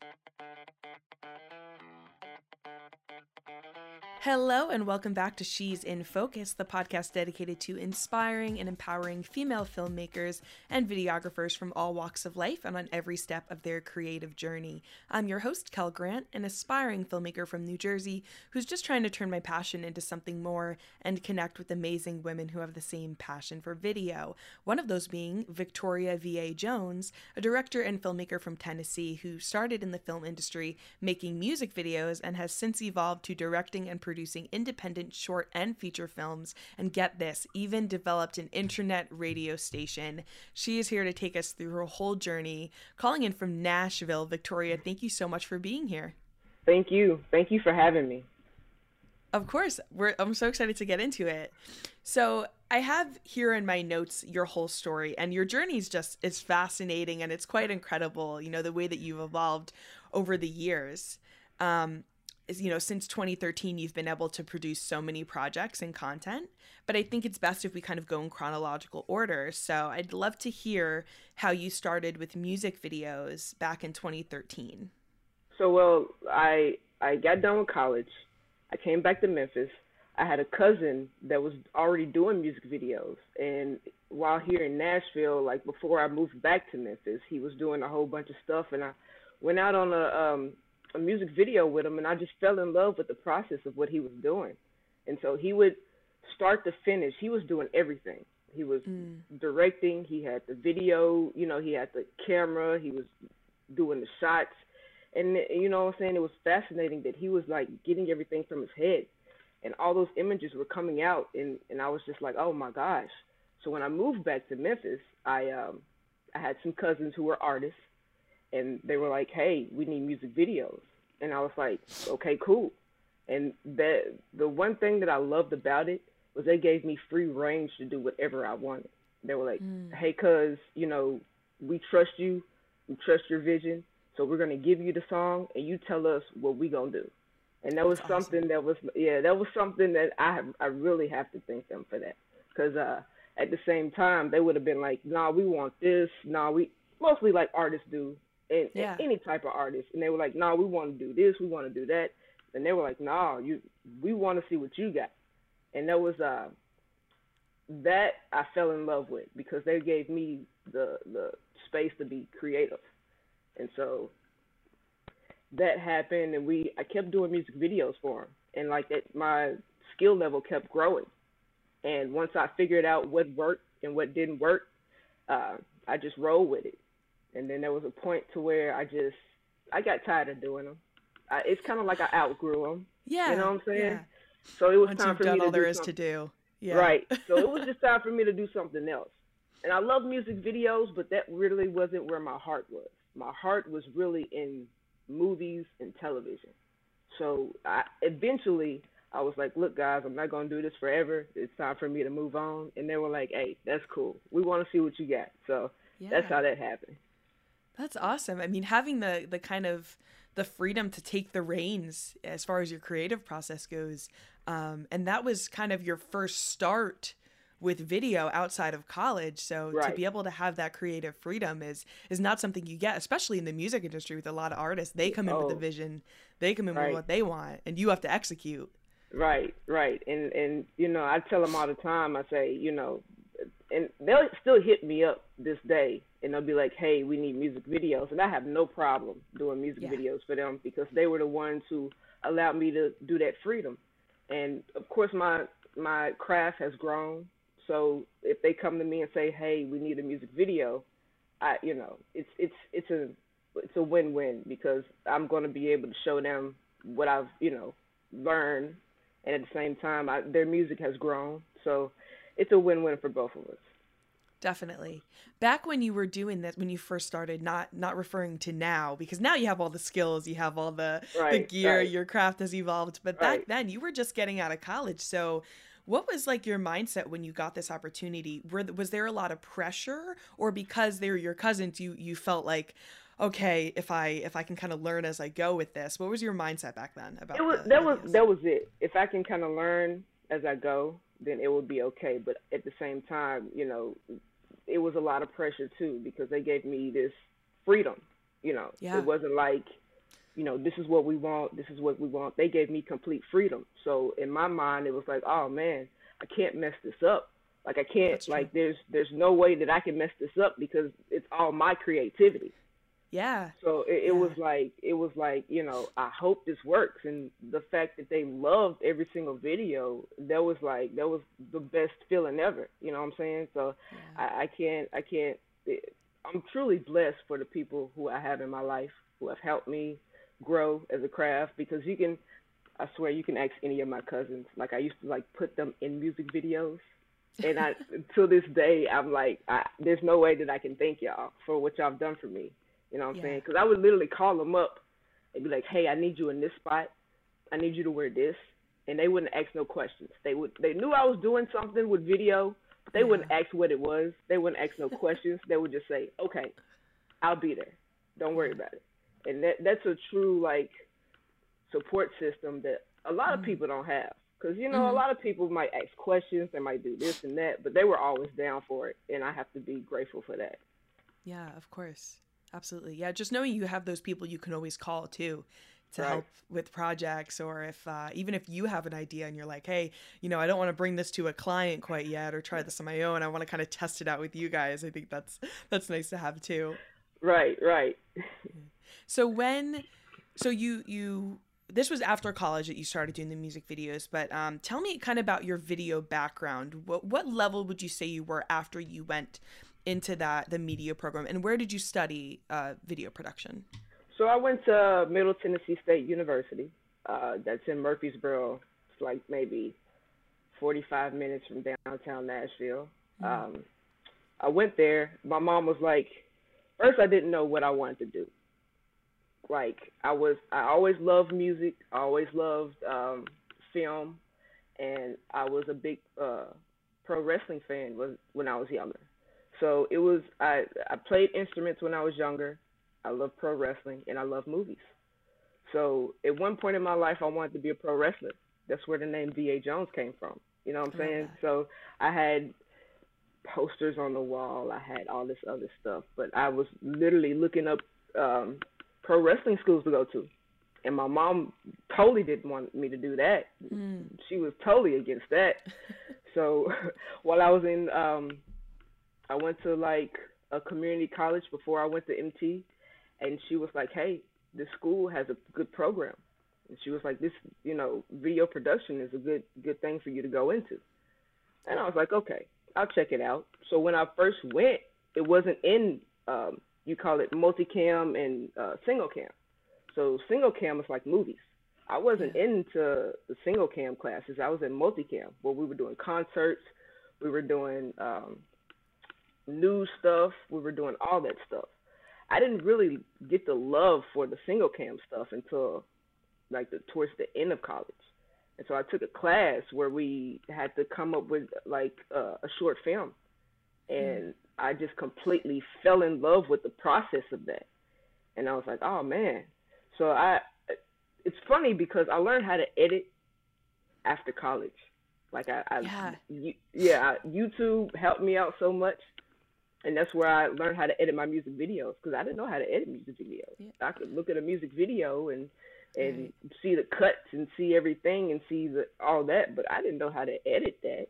Thank you. Hello, and welcome back to She's in Focus, the podcast dedicated to inspiring and empowering female filmmakers and videographers from all walks of life and on every step of their creative journey. I'm your host, Kel Grant, an aspiring filmmaker from New Jersey who's just trying to turn my passion into something more and connect with amazing women who have the same passion for video. One of those being Victoria V.A. Jones, a director and filmmaker from Tennessee who started in the film industry making music videos and has since evolved to directing and producing independent short and feature films, and get this, even developed an internet radio station. She is here to take us through her whole journey. Calling in from Nashville, Victoria, thank you so much for being here. Thank you. Thank you for having me. Of course, we're, I'm so excited to get into it. So, I have here in my notes your whole story, and your journey is just is fascinating and it's quite incredible. You know the way that you've evolved over the years. Um, you know, since 2013, you've been able to produce so many projects and content, but I think it's best if we kind of go in chronological order. So I'd love to hear how you started with music videos back in 2013. So, well, I I got done with college. I came back to Memphis. I had a cousin that was already doing music videos, and while here in Nashville, like before I moved back to Memphis, he was doing a whole bunch of stuff, and I went out on a um a music video with him, and I just fell in love with the process of what he was doing. And so he would start to finish. He was doing everything. He was mm. directing. He had the video. You know, he had the camera. He was doing the shots. And you know what I'm saying? It was fascinating that he was like getting everything from his head, and all those images were coming out, and and I was just like, oh my gosh. So when I moved back to Memphis, I um I had some cousins who were artists, and they were like, "Hey, we need music videos," and I was like, "Okay, cool." And that the one thing that I loved about it was they gave me free range to do whatever I wanted. They were like, mm. "Hey, cuz, you know, we trust you, we trust your vision, so we're gonna give you the song, and you tell us what we gonna do." And that was That's something awesome. that was, yeah, that was something that I have, I really have to thank them for that, because uh, at the same time they would have been like, "Nah, we want this, nah, we." Mostly like artists do, and, yeah. and, any type of artist, and they were like, "No, nah, we want to do this, we want to do that," and they were like, "No, nah, you, we want to see what you got," and that was uh, that I fell in love with because they gave me the the space to be creative, and so that happened, and we I kept doing music videos for them, and like that, my skill level kept growing, and once I figured out what worked and what didn't work, uh, I just rolled with it and then there was a point to where I just I got tired of doing them. I, it's kind of like I outgrew them. Yeah, you know what I'm saying. Yeah. So it was Once time for me to all there do is something. to do. Yeah. Right. So it was just time for me to do something else. And I love music videos, but that really wasn't where my heart was. My heart was really in movies and television. So I eventually I was like, look guys, I'm not gonna do this forever. It's time for me to move on. And they were like, hey, that's cool. We want to see what you got. So yeah. that's how that happened. That's awesome. I mean, having the the kind of the freedom to take the reins as far as your creative process goes, um, and that was kind of your first start with video outside of college. So right. to be able to have that creative freedom is is not something you get, especially in the music industry with a lot of artists. They come in oh. with a vision, they come in right. with what they want, and you have to execute. Right, right, and and you know I tell them all the time. I say, you know, and they'll still hit me up this day and they'll be like, "Hey, we need music videos," and I have no problem doing music yeah. videos for them because they were the ones who allowed me to do that freedom. And of course, my my craft has grown. So if they come to me and say, "Hey, we need a music video," I, you know, it's it's it's a it's a win-win because I'm going to be able to show them what I've you know learned, and at the same time, I, their music has grown. So it's a win-win for both of us. Definitely. Back when you were doing this, when you first started, not not referring to now, because now you have all the skills, you have all the right, the gear, right. your craft has evolved. But right. back then, you were just getting out of college. So, what was like your mindset when you got this opportunity? Were was there a lot of pressure, or because they were your cousins, you you felt like, okay, if I if I can kind of learn as I go with this, what was your mindset back then about? It was the that was that was it. If I can kind of learn as I go, then it will be okay. But at the same time, you know, it was a lot of pressure too because they gave me this freedom. You know, yeah. it wasn't like you know, this is what we want, this is what we want. They gave me complete freedom. So in my mind, it was like, oh man, I can't mess this up. Like I can't, like there's there's no way that I can mess this up because it's all my creativity. Yeah. So it, it yeah. was like it was like you know I hope this works, and the fact that they loved every single video, that was like that was the best feeling ever. You know what I'm saying? So yeah. I, I can't I can't. It, I'm truly blessed for the people who I have in my life who have helped me grow as a craft because you can I swear you can ask any of my cousins. Like I used to like put them in music videos. And I to this day I'm like I, there's no way that I can thank y'all for what y'all have done for me. You know what I'm yeah. saying? Cuz I would literally call them up and be like, "Hey, I need you in this spot. I need you to wear this." And they wouldn't ask no questions. They would they knew I was doing something with video, but they yeah. wouldn't ask what it was. They wouldn't ask no questions. they would just say, "Okay, I'll be there. Don't worry about it." And that that's a true like support system that a lot of mm-hmm. people don't have. Because you know, mm-hmm. a lot of people might ask questions, they might do this and that, but they were always down for it, and I have to be grateful for that. Yeah, of course, absolutely. Yeah, just knowing you have those people you can always call too to right. help with projects or if uh, even if you have an idea and you're like hey you know i don't want to bring this to a client quite yet or try this on my own i want to kind of test it out with you guys i think that's that's nice to have too right right so when so you you this was after college that you started doing the music videos, but um, tell me kind of about your video background. What what level would you say you were after you went into that the media program, and where did you study uh, video production? So I went to Middle Tennessee State University. Uh, that's in Murfreesboro. It's like maybe 45 minutes from downtown Nashville. Mm-hmm. Um, I went there. My mom was like, first I didn't know what I wanted to do like I was I always loved music, I always loved um film and I was a big uh pro wrestling fan was when I was younger. So it was I I played instruments when I was younger. I love pro wrestling and I love movies. So at one point in my life I wanted to be a pro wrestler. That's where the name VA Jones came from. You know what I'm saying? So I had posters on the wall, I had all this other stuff, but I was literally looking up um pro wrestling schools to go to. And my mom totally didn't want me to do that. Mm. She was totally against that. so while I was in um I went to like a community college before I went to MT and she was like, "Hey, this school has a good program." And she was like, "This, you know, video production is a good good thing for you to go into." And I was like, "Okay, I'll check it out." So when I first went, it wasn't in um you call it multicam and uh, single cam. So single cam is like movies. I wasn't into the single cam classes. I was in multicam where we were doing concerts, we were doing um, news stuff, we were doing all that stuff. I didn't really get the love for the single cam stuff until like the towards the end of college. And so I took a class where we had to come up with like uh, a short film. And I just completely fell in love with the process of that. And I was like, oh man. So I, it's funny because I learned how to edit after college. Like I, I yeah, you, yeah, YouTube helped me out so much, and that's where I learned how to edit my music videos because I didn't know how to edit music videos. Yeah. I could look at a music video and and right. see the cuts and see everything and see the all that, but I didn't know how to edit that.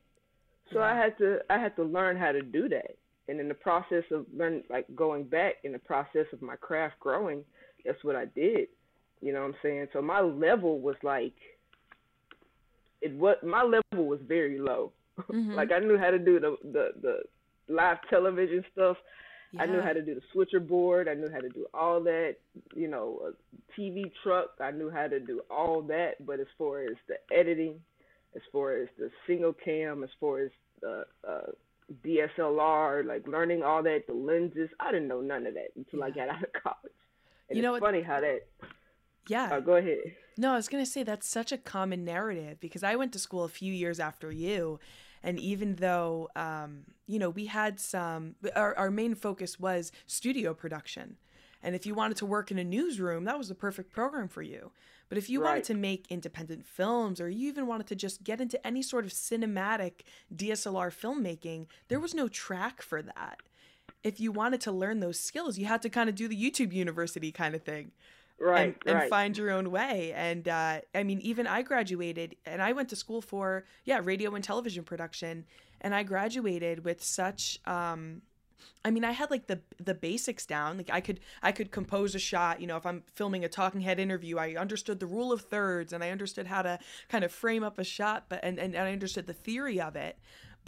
So. I had to I had to learn how to do that and in the process of learning, like going back in the process of my craft growing, that's what I did. You know what I'm saying? So my level was like, it was my level was very low. Mm-hmm. like I knew how to do the the the live television stuff. Yeah. I knew how to do the switcher board. I knew how to do all that. You know, TV truck. I knew how to do all that. But as far as the editing, as far as the single cam, as far as the uh, DSLR, like learning all that, the lenses. I didn't know none of that until yeah. I got out of college. And you know, it's funny how that. Yeah. Uh, go ahead. No, I was gonna say that's such a common narrative because I went to school a few years after you, and even though um, you know we had some, our our main focus was studio production, and if you wanted to work in a newsroom, that was the perfect program for you. But if you right. wanted to make independent films or you even wanted to just get into any sort of cinematic DSLR filmmaking, there was no track for that. If you wanted to learn those skills, you had to kind of do the YouTube university kind of thing. Right, and, and right. find your own way. And uh, I mean, even I graduated and I went to school for, yeah, radio and television production. And I graduated with such, um, I mean, I had like the the basics down. Like I could I could compose a shot. You know, if I'm filming a talking head interview, I understood the rule of thirds and I understood how to kind of frame up a shot. But and and, and I understood the theory of it.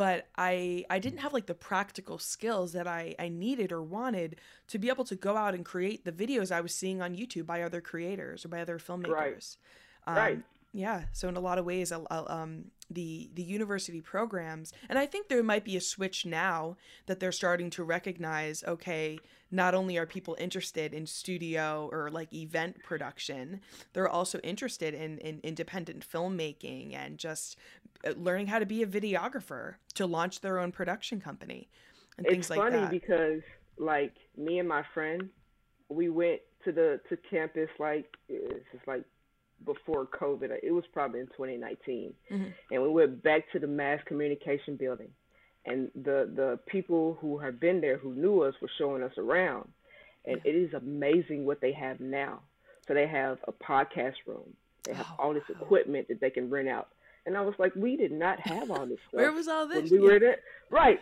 But I I didn't have like the practical skills that I I needed or wanted to be able to go out and create the videos I was seeing on YouTube by other creators or by other filmmakers. Right. Um, Right. Yeah. So in a lot of ways, I'll, I'll, um, the the university programs, and I think there might be a switch now that they're starting to recognize. Okay, not only are people interested in studio or like event production, they're also interested in in independent filmmaking and just uh, learning how to be a videographer to launch their own production company and it's things like that. It's funny because like me and my friend, we went to the to campus like it's just like before COVID. It was probably in 2019, Mhm. and we went back to the mass communication building, and the the people who have been there who knew us were showing us around, and it is amazing what they have now. So they have a podcast room. They have Oh, all this wow. equipment that they can rent out. And I was like, we did not have all this stuff Where was all this? we Yeah. were there. Right.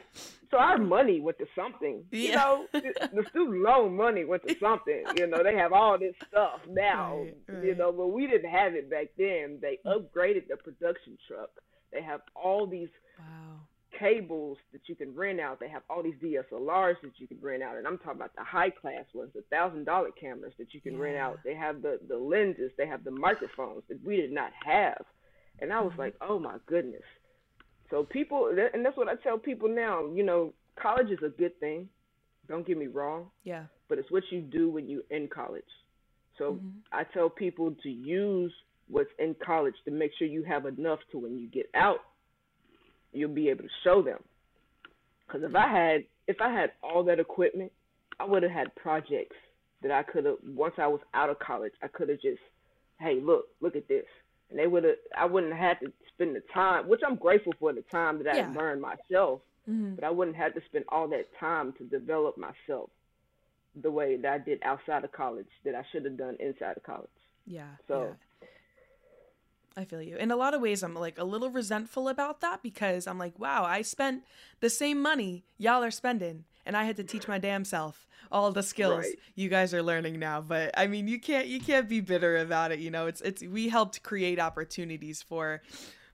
So our money went to something. You Yeah. know, the the student loan money went to something. You know, they have all this stuff now. Right, You right. Mm. know, but we didn't have it back then. They upgraded the production truck. They have all these Wow. cables that you can rent out. They have all these DSLRs that you can rent out, and I'm talking about the high class ones, the thousand dollar cameras that you can rent out. They have the the lenses, they have the microphones that we did not have, and I was Mm-hmm. like, oh my goodness. So people, and that's what I tell people now. You know, college is a good thing. Don't get me wrong, Yeah. but it's what you do when you're in college. So Mhm. I tell people to use what's in college to make sure you have enough to when you get out, you'll be able to show them. Because if I had if I had all that equipment, I would have had projects that I could have once I was out of college, I could have just, hey, look, look at this, and they would have. I wouldn't have had to spend the time, which I'm grateful for the time that I learned myself, Mhm. but I wouldn't have to spend all that time to develop myself the way that I did outside of college that I should have done inside of college. Yeah. So- yeah. I feel you. In a lot of ways, I'm like a little resentful about that because I'm like, wow, I spent the same money y'all are spending, and I had to teach my damn self all the skills Right. you guys are learning now. But I mean, you can't you can't be bitter about it. You know, it's it's we helped create opportunities for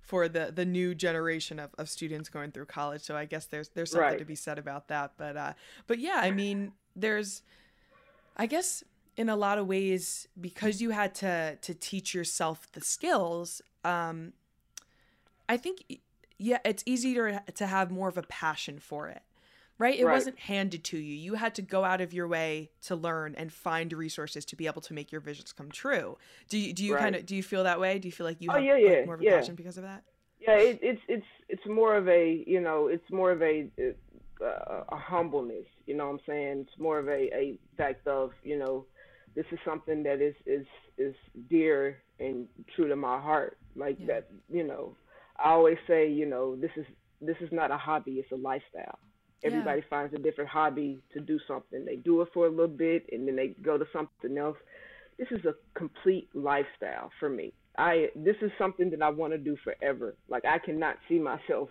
for the the new generation of, of students going through college. So I guess there's there's something Right. to be said about that. But uh, but yeah, I mean, there's I guess in a lot of ways because you had to to teach yourself the skills um I think yeah, it's easier to have more of a passion for it. Right? It Right. wasn't handed to you. You had to go out of your way to learn and find resources to be able to make your visions come true. Do you do you Right. kind of do you feel that way? Do you feel like you Oh, have yeah, like, yeah, more of a yeah. passion because of that? Yeah, it, it's it's it's more of a you know it's more of a uh, a humbleness. You know what I'm saying? It's more of a, a fact of you know this is something that is is is dear and true to my heart. Like Yeah. that, you know. I always say, you know, this is this is not a hobby; it's a lifestyle. Yeah. Everybody finds a different hobby to do something. They do it for a little bit, and then they go to something else. This is a complete lifestyle for me. I this is something that I want to do forever. Like I cannot see myself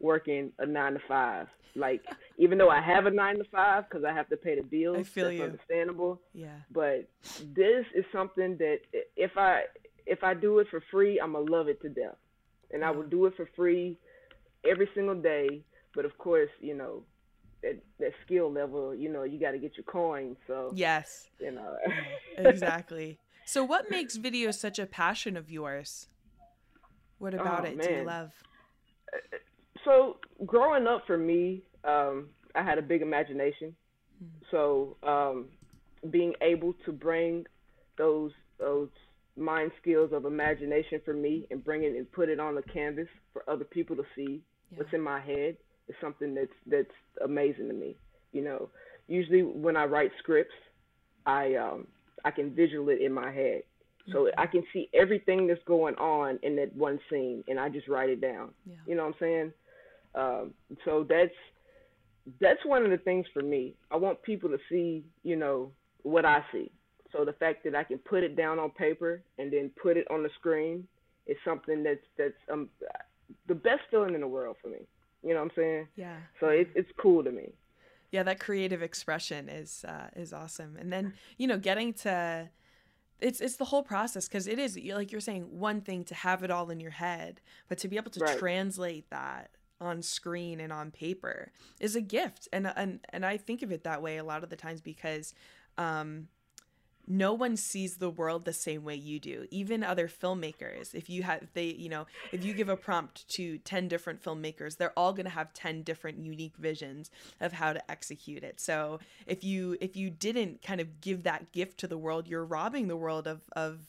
working a nine to five. Like even though I have a nine to five because I have to pay the bills, I feel that's you. understandable. Yeah. But this is something that if I if I do it for free, I'm gonna love it to death, and I will do it for free every single day. But of course, you know that that skill level, you know, you got to get your coins. So Yes. you know, exactly. So, what makes video such a passion of yours? What about Oh, it do you love? so growing up for me, um, I had a big imagination. So um, being able to bring those those mind skills of imagination for me and bring it and put it on the canvas for other people to see what's in my head is something that's that's amazing to me. You know, usually when I write scripts, I um, I can visual it in my head. So I can see everything that's going on in that one scene, and I just write it down. Yeah. You know what I'm saying? Um, so that's that's one of the things for me. I want people to see, you know, what I see. So the fact that I can put it down on paper and then put it on the screen is something that's that's um the best feeling in the world for me. You know what I'm saying? Yeah. So it's it's cool to me. Yeah, that creative expression is uh, is awesome. And then you know, getting to it's it's the whole process because it is like you're saying one thing to have it all in your head, but to be able to Right. translate that on screen and on paper is a gift. And and and I think of it that way a lot of the times because um no one sees the world the same way you do even other filmmakers if you have they you know if you give a prompt to 10 different filmmakers they're all going to have 10 different unique visions of how to execute it so if you if you didn't kind of give that gift to the world you're robbing the world of of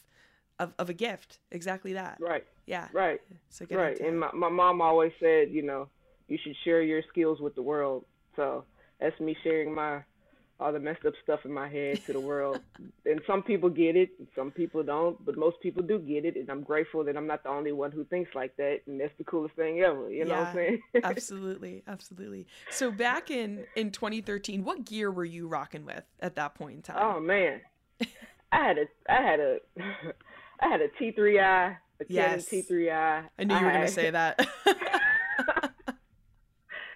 of, of a gift exactly that Right. yeah Right. so get Right. And my my mom always said, you know, you should share your skills with the world. So that's me sharing my all the messed up stuff in my head to the world. and some people get it, some people don't, but most people do get it, and I'm grateful that I'm not the only one who thinks like that, and that's the coolest thing ever. You know what I'm Yeah. saying? absolutely absolutely so back in in 2013 what gear were you rocking with at that point in time oh man, I had a I had a I had a T3i, a Yes. Canon T3i. i knew you were going to say that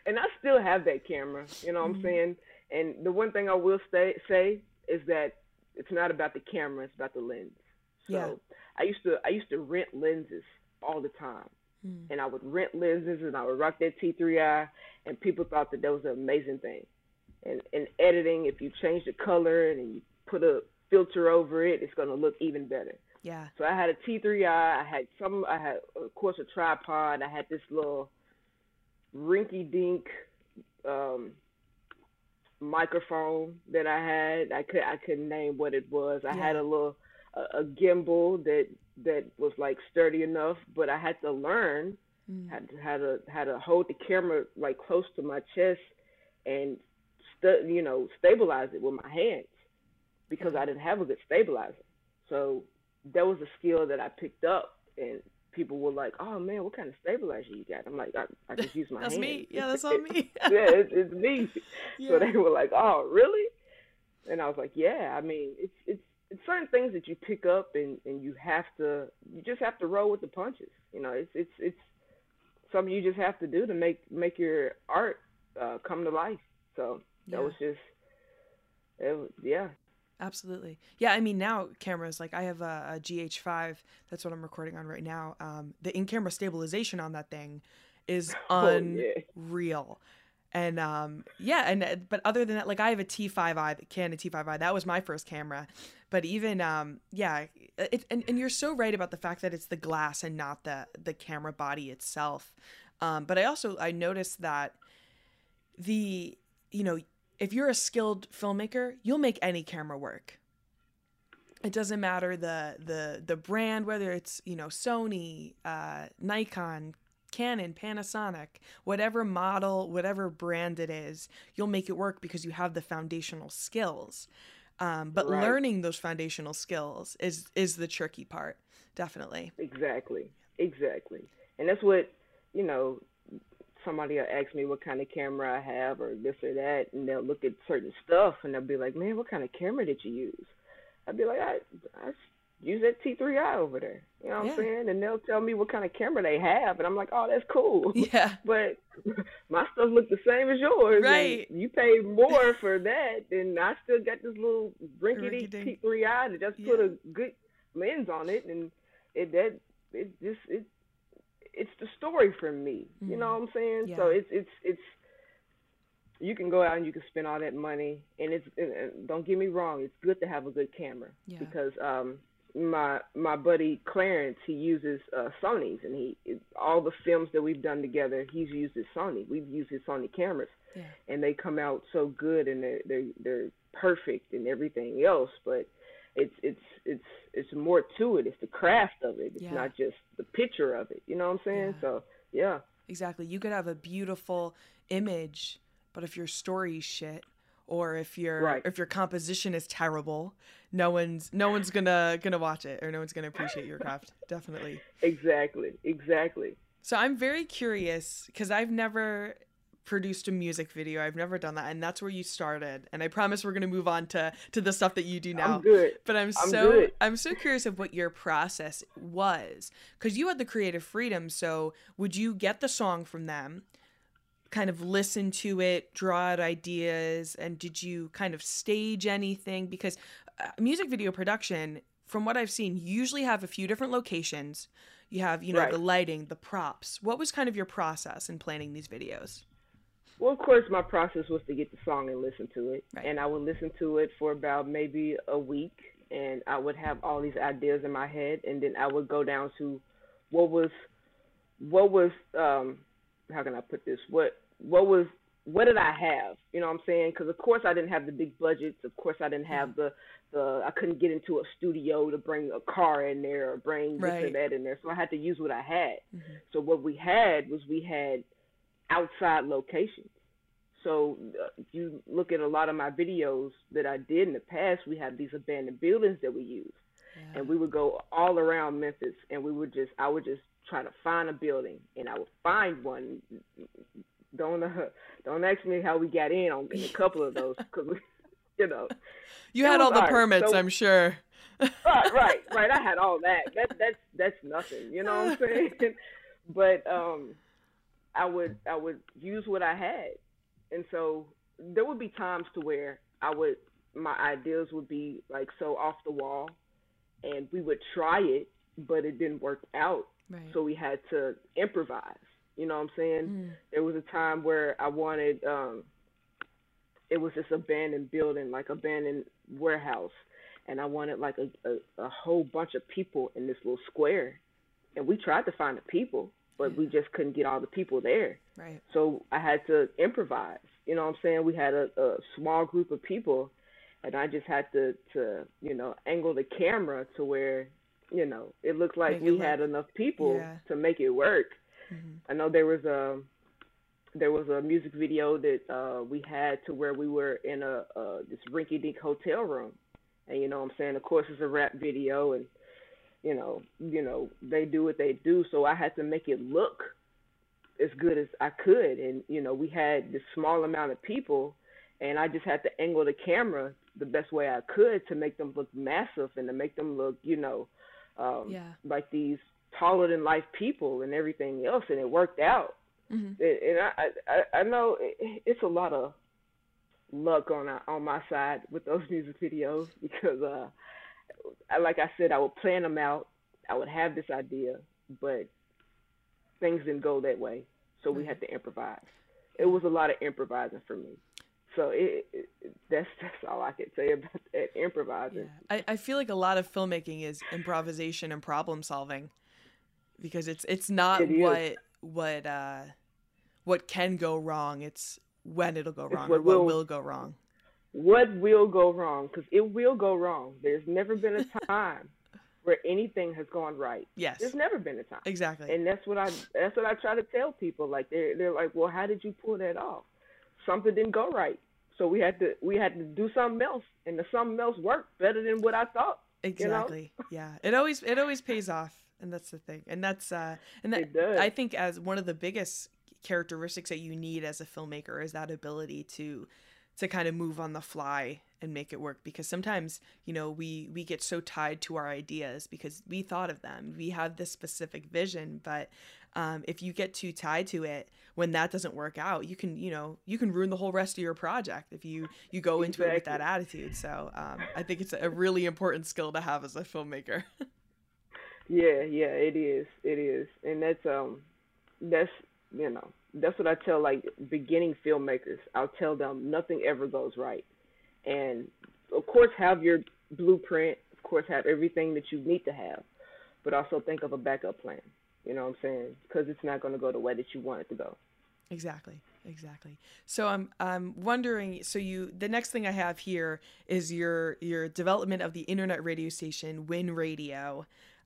and I still have that camera. You know what I'm Mhm. saying? And the one thing I will stay, say is that it's not about the camera; it's about the lens. So Yeah. I used to I used to rent lenses all the time, Mm. and I would rent lenses, and I would rock that T3i, and people thought that that was an amazing thing. And in editing, if you change the color and you put a filter over it, it's going to look even better. yeah So I had a T3i. I had some. I had, of course, a tripod. I had this little rinky-dink um, microphone that I had. I could I couldn't name what it was. I had a little a, a gimbal that that was like sturdy enough, but I had to learn Mm. how to how to how to hold the camera like close to my chest and stu- you know stabilize it with my hands because I didn't have a good stabilizer. So that was a skill that I picked up, and people were like, "Oh man, what kind of stabilizer you got?" I'm like, "I, I just use my hands. that's me yeah that's on me yeah, it's, it's me. Yeah. So they were like, "Oh, really?" And I was like, "Yeah. I mean, it's it's it's certain things that you pick up and and you have to you just have to roll with the punches. You know, it's it's it's something you just have to do to make make your art uh, come to life. So that Yeah. was just it was, yeah. Absolutely. Yeah, I mean now cameras like I have a, a GH5. That's what I'm recording on right now. Um, the in-camera stabilization on that thing is Oh, yeah. unreal. And um, yeah, and uh, but other than that, like I have a T5i, the Canon T5i. That was my first camera. But even um, yeah, it, and and you're so right about the fact that it's the glass and not the the camera body itself. Um, but I also I noticed that the you know if you're a skilled filmmaker you'll make any camera work it doesn't matter the the the brand whether it's you know sony uh, nikon canon panasonic whatever model whatever brand it is you'll make it work because you have the foundational skills um, but Right. learning those foundational skills is is the tricky part definitely Exactly. Exactly. And that's what, you know, somebody will ask me what kind of camera I have or this or that, and they'll look at certain stuff and they'll be like, man, what kind of camera did you use? I'd be like, I, I use that T3i over there. You know what Yeah. I'm saying? And they'll tell me what kind of camera they have, and I'm like, oh, that's cool. yeah But my stuff looked the same as yours. and Right. You paid more for that, and I still got this little Rinky-dink. T3i that just put a good lens on it, and it that it just it it's the story for me. You know what I'm saying? So Mm-hmm. It's it's it's you can go out and you can spend all that money, and it's and, don't get me wrong, it's good to have a good camera Yeah. because um my my buddy Clarence he uses uh, Sony's and he it, all the films that we've done together he's used his Sony. We've used his Sony cameras yeah and they come out so good and they're they're they're perfect and everything else but it's it's it's it's more to it it's the craft of it it's Yeah. not just the picture of it you know what i'm saying Yeah. so yeah Exactly. You could have a beautiful image, but if your story's shit or if your Right. if your composition is terrible, no one's no one's gonna gonna watch it or no one's gonna appreciate your craft. Definitely. exactly exactly So I'm very curious because I've never produced a music video. I've never done that, and that's where you started. And I promise we're gonna move on to to the stuff that you do now. I'm good. But I'm, I'm so good. I'm so curious of what your process was, because you had the creative freedom. So would you get the song from them? kind of listen to it, draw out ideas, and did you kind of stage anything? Because uh, music video production, from what I've seen, usually have a few different locations. You have, you know, Right. the lighting, the props. What was kind of your process in planning these videos? Well, of course, my process was to get the song and listen to it, Right. and I would listen to it for about maybe a week, and I would have all these ideas in my head, and then I would go down to what was, what was, um, how can I put this? What, what was, what did I have? You know what I'm saying? Because of course I didn't have the big budgets. Of course I didn't have the, the, I couldn't get into a studio to bring a car in there or bring this Right. or that in there, so I had to use what I had. Mhm. So what we had was we had outside locations. So uh, if you look at a lot of my videos that I did in the past, we have these abandoned buildings that we use. Yeah. and we would go all around Memphis, and we would just, I would just try to find a building, and I would find one. Don't uh, don't ask me how we got in on in a couple of those, because you know, you had all the hard. permits, So- I'm sure. right, right, right. I had all that. That that's that's nothing. You know what I'm saying? but um, I would I would use what I had, and so there would be times to where I would my ideas would be like so off the wall, and we would try it, but it didn't work out. Right. So we had to improvise. You know what I'm saying? Mm. there was a time where I wanted um it was this abandoned building, like abandoned warehouse, and I wanted like a, a, a whole bunch of people in this little square. And we tried to find the people, but we just couldn't get all the people there. Right. So I had to improvise. You know what I'm saying? We had a, a small group of people and I just had to, to, you know, angle the camera to where, you know, it looked like Make we had enough people Yeah. to make it work. Mhm. I know there was a there was a music video that uh we had to where we were in a uh this rinky dink hotel room. And you know what I'm saying? Of course it's a rap video and you know, you know, they do what they do, so I had to make it look as good as I could. And you know, we had this small amount of people and I just had to angle the camera the best way I could to make them look massive and to make them look, you know, um Yeah. like these taller than life people and everything else. And it worked out. Hmm and I, I I know it's a lot of luck on on my side with those music videos because uh like I said I would plan them out. I would have this idea but things didn't go that way. So we had to improvise. It was a lot of improvising for me. So it, it that's that's all I can say about that improvising. Yeah. I, I feel like a lot of filmmaking is improvisation and problem solving because it's it's not It what what uh what can go wrong. It's when it'll go wrong or what what will- will go wrong what will go wrong because it will go wrong there's never been a time where anything has gone right yes there's never been a time exactly and that's what I that's what I try to tell people. Like they're they're like, well, how did you pull that off? Something didn't go right, so we had to we had to do something else, and the something else worked better than what I thought. know? exactly yeah it always it always pays off and that's the thing and that's uh and that It does. i think as one of the biggest characteristics that you need as a filmmaker is that ability to to kind of move on the fly and make it work because sometimes you know we we get so tied to our ideas because we thought of them we have this specific vision but um, if you get too tied to it when that doesn't work out you can you know you can ruin the whole rest of your project if you you go into it with that attitude. So um, i think it's a really important skill to have as a filmmaker. Yeah, yeah, it is, it is, and that's um, that's you know that's what I tell like beginning filmmakers. I'll tell them nothing ever goes right, and of course have your blueprint. Of course have everything that you need to have, but also think of a backup plan. You know what I'm saying? Because it's not going to go the way that you want it to go. Exactly. Exactly. So I'm I'm wondering so you the next thing I have here is your your development of the internet radio station Win Radio.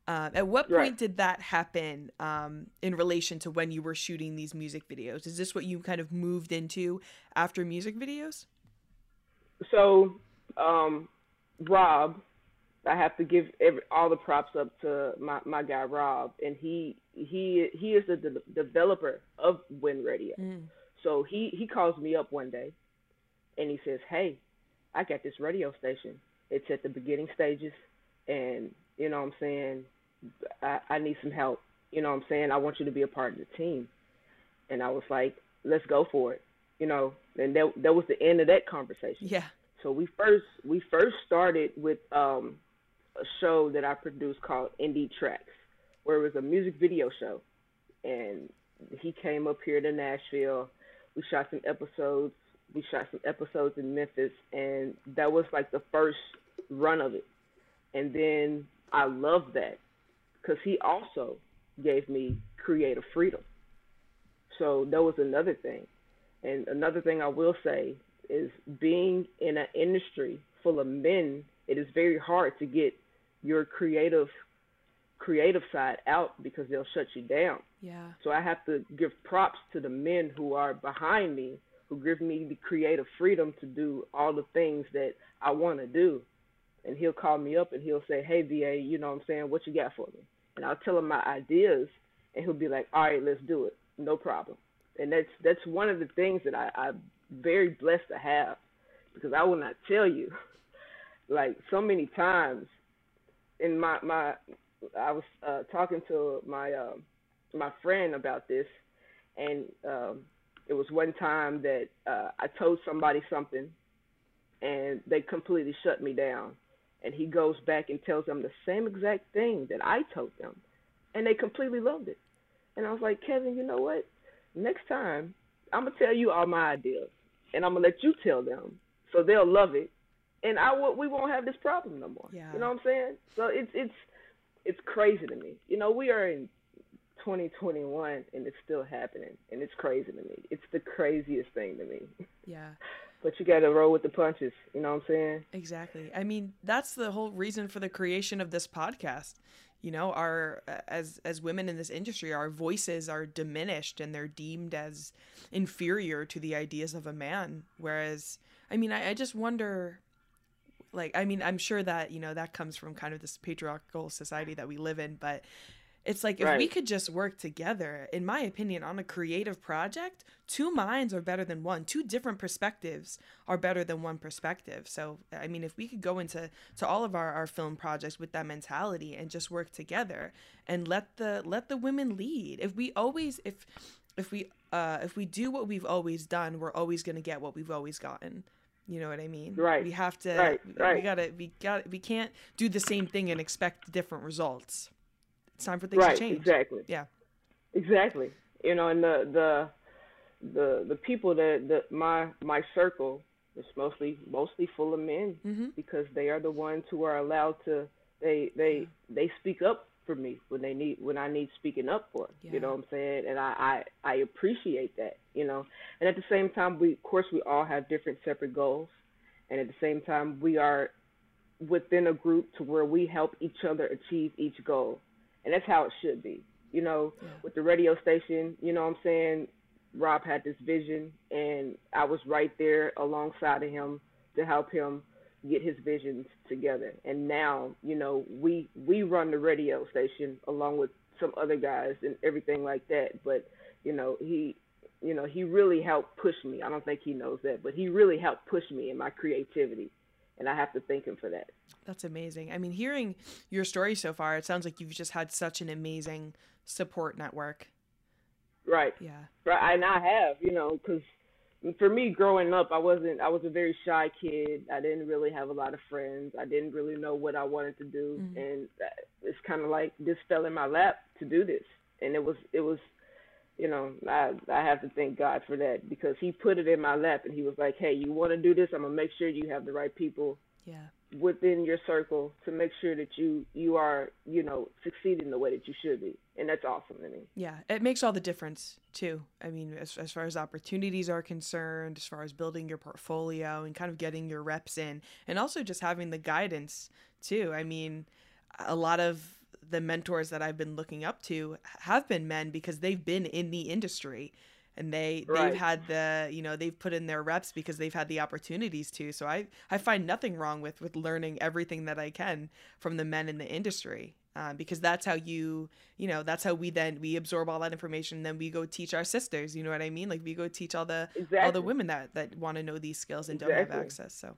Um, at what point Right. did that happen um, in relation to when you were shooting these music videos? Is this what you kind of moved into after music videos? So, um, Rob, I have to give every, all the props up to my, my guy Rob, and he he he is the de- developer of Win Radio. Mm. So he he calls me up one day, and he says, "Hey, I got this radio station. It's at the beginning stages, and you know what I'm saying I, I need some help. You know what I'm saying I want you to be a part of the team." And I was like, "Let's go for it." You know, and that that was the end of that conversation. Yeah. So we first we first started with um, a show that I produced called Indie Tracks, where it was a music video show, and he came up here to Nashville. We shot some episodes. We shot some episodes in Memphis, and that was like the first run of it. And then I loved that because he also gave me creative freedom. So that was another thing. And another thing I will say is being in an industry full of men, it is very hard to get your creative creative side out because they'll shut you down. Yeah. So I have to give props to the men who are behind me, who give me the creative freedom to do all the things that I want to do. And he'll call me up and he'll say, "Hey, VA, you know what I'm saying? What you got for me?" And I'll tell him my ideas, and he'll be like, "All right, let's do it. No problem." And that's that's one of the things that I, I'm very blessed to have, because I will not tell you, like so many times, in my my I was uh, talking to my um, my friend about this, and um, it was one time that uh, I told somebody something, and they completely shut me down. And he goes back and tells them the same exact thing that I told them, and they completely loved it. And I was like, Kevin, you know what? Next time, I'm gonna tell you all my ideas, and I'm gonna let you tell them, so they'll love it, and I will, we won't have this problem no more. Yeah. You know what I'm saying? So it's it's it's crazy to me. You know, we are in 2021 and it's still happening, and it's crazy to me. It's the craziest thing to me. Yeah. But you got to roll with the punches. You know what I'm saying? Exactly. I mean, that's the whole reason for the creation of this podcast. You know, our as as women in this industry, our voices are diminished and they're deemed as inferior to the ideas of a man. Whereas, I mean, I, I just wonder like i mean i'm sure that you know that comes from kind of this patriarchal society that we live in but it's like if Right. we could just work together in my opinion on a creative project two minds are better than one two different perspectives are better than one perspective so i mean if we could go into to all of our, our film projects with that mentality and just work together and let the let the women lead if we always if if we uh if we do what we've always done we're always going to get what we've always gotten you know what I mean? Right. We have to. Right, Right. We gotta. We got. We can't do the same thing and expect different results. It's time for things right. to change. Exactly. Yeah. Exactly. You know, and the the the the people that that my my circle is mostly mostly full of men Mm-hmm. because they are the ones who are allowed to they they they speak up for me when they need when I need speaking up for. Yeah. You know what I'm saying? And I, I I appreciate that. You know, and at the same time, we of course we all have different separate goals, and at the same time, we are within a group to where we help each other achieve each goal, and that's how it should be. You know, Yeah. with the radio station, you know what I'm saying? Rob had this vision, and I was right there alongside of him to help him get his visions together. And now, you know, we we run the radio station along with some other guys and everything like that. But you know, he you know he really helped push me. I don't think he knows that, but he really helped push me in my creativity, and I have to thank him for that. That's amazing. I mean, hearing your story so far, it sounds like you've just had such an amazing support network. Right. Yeah. Right, and I have, you know, because for me growing up, I wasn't. I was a very shy kid. I didn't really have a lot of friends. I didn't really know what I wanted to do, Mhm. and it's kind of like this fell in my lap to do this, and it was it was, you know, I I have to thank God for that because He put it in my lap, and He was like, hey, you want to do this? I'm gonna make sure you have the right people Yeah. within your circle to make sure that you you are you know succeeding the way that you should be, and that's awesome to me. Yeah. It makes all the difference too. I mean, as, as far as opportunities are concerned, as far as building your portfolio and kind of getting your reps in, and also just having the guidance too. I mean, a lot of the mentors that I've been looking up to have been men because they've been in the industry and they Right. they've had the you know they've put in their reps because they've had the opportunities to so i i find nothing wrong with with learning everything that i can from the men in the industry um, because that's how you you know that's how we then we absorb all that information and then we go teach our sisters you know what i mean like we go teach all the exactly. all the women that that want to know these skills and exactly. don't have access so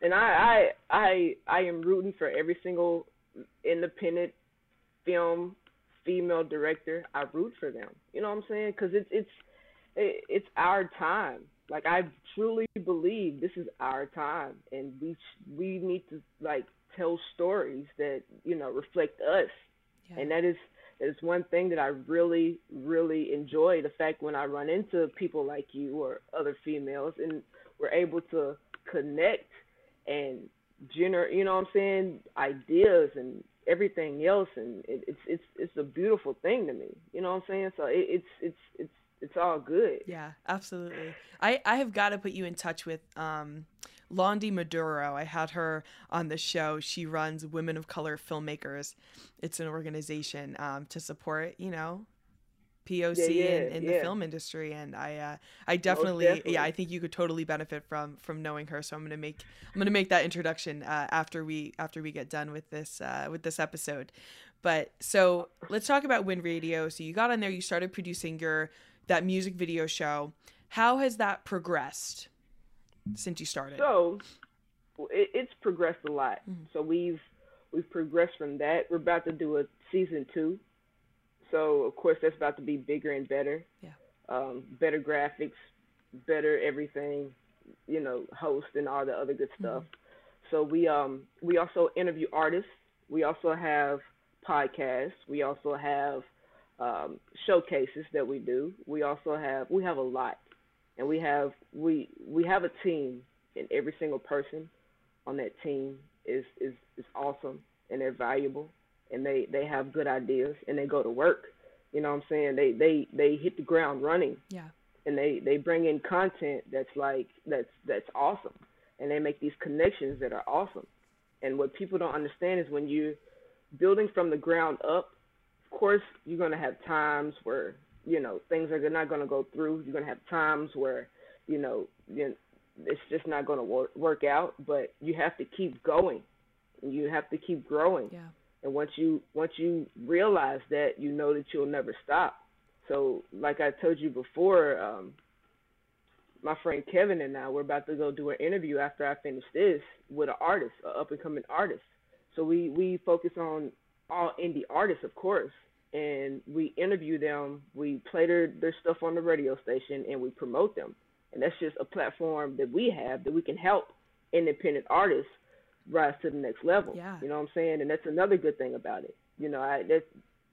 and I, I i i am rooting for every single independent film female director i root for them you know what i'm saying because it's it's it's our time like i truly believe this is our time and we we need to like tell stories that you know reflect us, yeah. and that is that is one thing that I really really enjoy. The fact when I run into people like you or other females, and we're able to connect and generate, you know what I'm saying, ideas and everything else, and it, it's it's it's a beautiful thing to me. You know what I'm saying? So it, it's it's it's it's all good. Yeah, absolutely. I I have got to put you in touch with um Londi Maduro. I had her on the show. She runs Women of Color Filmmakers. It's an organization um, to support, you know, POC yeah, yeah, in, in yeah. the film industry, and I, uh, I definitely, definitely, yeah, I think you could totally benefit from from knowing her. So I'm gonna make, I'm gonna make that introduction uh, after we after we get done with this uh, with this episode. But so let's talk about Win Radio. So you got on there, you started producing your that music video show. How has that progressed? since you started? So it, it's progressed a lot. Mm-hmm. So we've we've progressed from that. We're about to do a season two. So of course that's about to be bigger and better. Yeah. Um, better graphics, better everything, you know, host and all the other good stuff. Mm-hmm. So we um we also interview artists. We also have podcasts. We also have um, showcases that we do. We also have we have a lot and we have we we have a team, and every single person on that team is is is awesome, and they're valuable, and they they have good ideas, and they go to work. You know what I'm saying? They they they hit the ground running. Yeah. And they they bring in content that's like that's that's awesome, and they make these connections that are awesome. And what people don't understand is when you're building from the ground up, of course you're gonna have times where you know things are not going to go through. You're going to have times where you know, it's just not going to work, work out. But you have to keep going. You have to keep growing. Yeah. And once you once you realize that, you know that you'll never stop. So, like I told you before, um, my friend Kevin and I we're about to go do an interview after I finish this with an artist, an up and coming artist. So we we focus on all indie artists, of course, and we interview them, we play their, their stuff on the radio station, and we promote them. And that's just a platform that we have that we can help independent artists rise to the next level. Yeah. You know what I'm saying? And that's another good thing about it. You know, I that's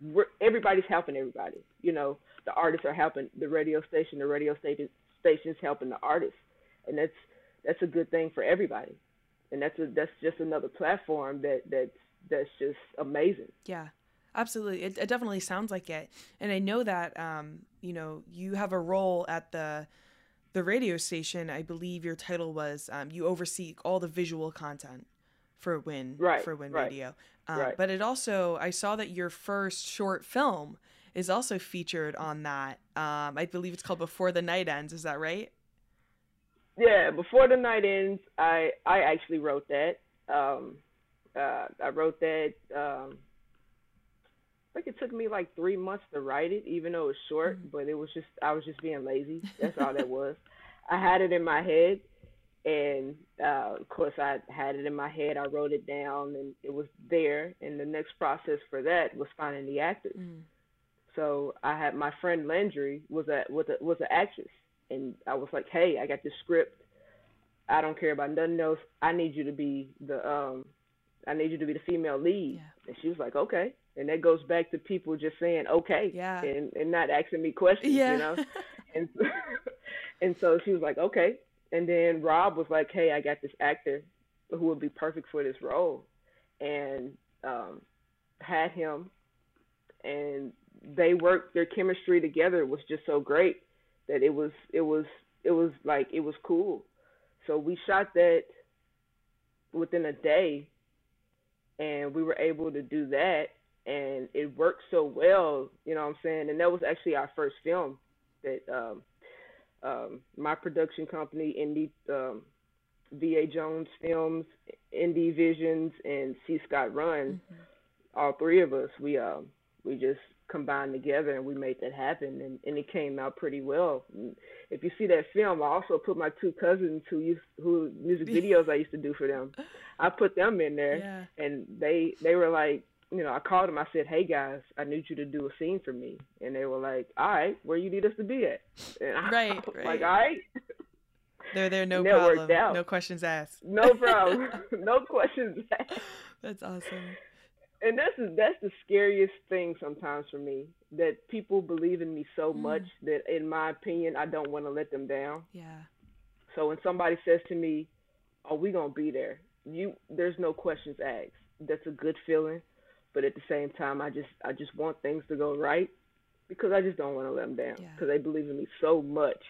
we're, everybody's helping everybody. You know, the artists are helping the radio station, the radio station stations helping the artists, and that's that's a good thing for everybody. And that's a that's just another platform that that's that's just amazing. Yeah. Absolutely. It, it definitely sounds like it. And I know that, um, you know, you have a role at the the radio station. I believe your title was um, you oversee all the visual content for Win right, for Win right, Radio. Um, right. But it also I saw that your first short film is also featured on that. Um, I believe it's called Before the Night Ends. Is that right? Yeah, Before the Night Ends. I I actually wrote that. Um, uh, I wrote that. Um, I think it took me like three months to write it, even though it was short. Mm-hmm. But it was just I was just being lazy. That's all that was. I had it in my head, and uh, of course I had it in my head. I wrote it down, and it was there. And the next process for that was finding the actors. Mm-hmm. So I had my friend Landry was a was a was an actress, and I was like, hey, I got this script. I don't care about nothing else. I need you to be the um, I need you to be the female lead. Yeah. And she was like, okay and that goes back to people just saying okay yeah. and and not asking me questions yeah. you know and and so she was like okay and then rob was like hey i got this actor who would be perfect for this role. And um had him. And they worked their chemistry together was just so great that it was it was it was like it was cool. So we shot that within a day. And we were able to do that. And it worked so well, you know what I'm saying? And that was actually our first film that um, um, my production company, Indie um, VA Jones Films, Indie Visions, and C. Scott Run. Mm-hmm. all three of us, we um we just combined together and we made that happen and, and it came out pretty well. If you see that film, I also put my two cousins who used who music videos I used to do for them. I put them in there yeah. and they they were like, you know, I called them. I said, "Hey guys, I need you to do a scene for me," and they were like, "All right, where you need us to be at?" And I, right, I was right. like, "All right." They're there, no problem. No questions asked. No problem. no questions asked. That's awesome. And that's the, that's the scariest thing sometimes for me that people believe in me so Mm. much that, in my opinion, I don't want to let them down. Yeah. So when somebody says to me, "Oh, we gonna be there," you there's no questions asked. That's a good feeling, but at the same time, I just I just want things to go right because I just don't want to let them down Yeah. because they believe in me so much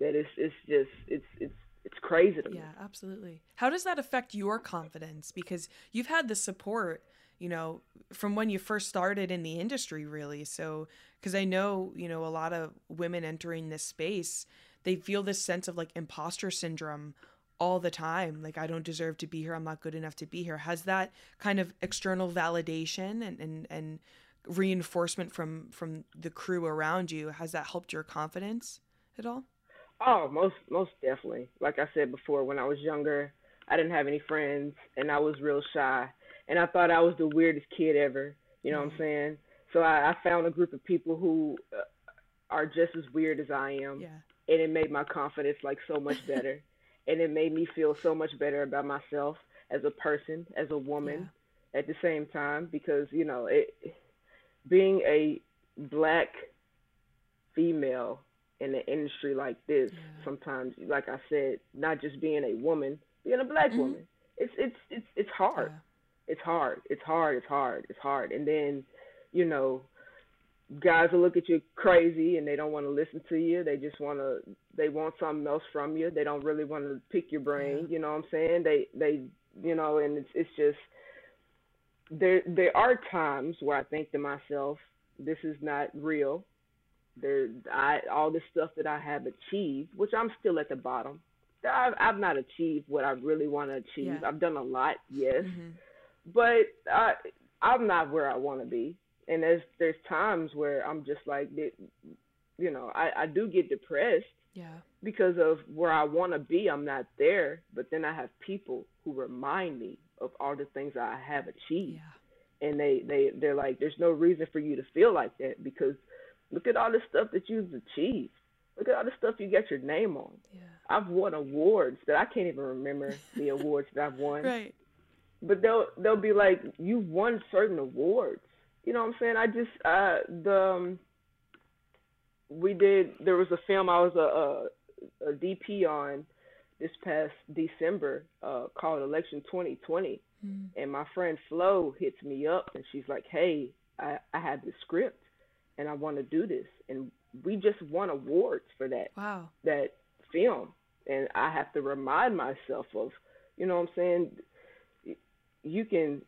that it's it's just it's it's it's crazy to me. Yeah, absolutely. How does that affect your confidence? Because you've had the support, you know, from when you first started in the industry, really. So, because I know, you know, a lot of women entering this space, they feel this sense of like imposter syndrome all the time. Like, I don't deserve to be here. I'm not good enough to be here. Has that kind of external validation and, and, and reinforcement from, from the crew around you, has that helped your confidence at all? Oh, most most definitely. Like I said before, when I was younger, I didn't have any friends and I was real shy, and I thought I was the weirdest kid ever. You know what I'm saying? So I, I found a group of people who uh, are just as weird as I am, Yeah. and it made my confidence like so much better, and it made me feel so much better about myself as a person, as a woman, at the same time because you know it being a black female in an industry like this Yeah. sometimes like i said not just being a woman being a black Mhm. woman it's it's it's it's hard Yeah. it's hard it's hard it's hard it's hard and then you know guys will look at you crazy and they don't want to listen to you. They just want to they want something else from you. They don't really want to pick your brain you know what i'm saying? They they you know and it's it's just there there are times where i think to myself this is not real. There i all the stuff that i have achieved which i'm still at the bottom. I've, I've not achieved what i really want to achieve. Yeah. i've done a lot yes. Mhm. but I I'm not where I want to be, and there's there's times where I'm just like, you know, I I do get depressed Yeah. because of where I want to be. I'm not there, but then I have people who remind me of all the things I have achieved, Yeah. and they they they're like, there's no reason for you to feel like that because look at all the stuff that you've achieved. Look at all the stuff you got your name on. Yeah. I've won awards that I can't even remember the awards that I've won Right. but they'll they'll be like, you've won certain awards. You know what I'm saying? I just uh the um, we did there was a film I was a, a, a DP on this past December uh called Election 2020, Mm. and my friend Flo hits me up and she's like, hey, I I have this script and I want to do this, and we just won awards for that Wow. that film and I have to remind myself of you know what I'm saying you can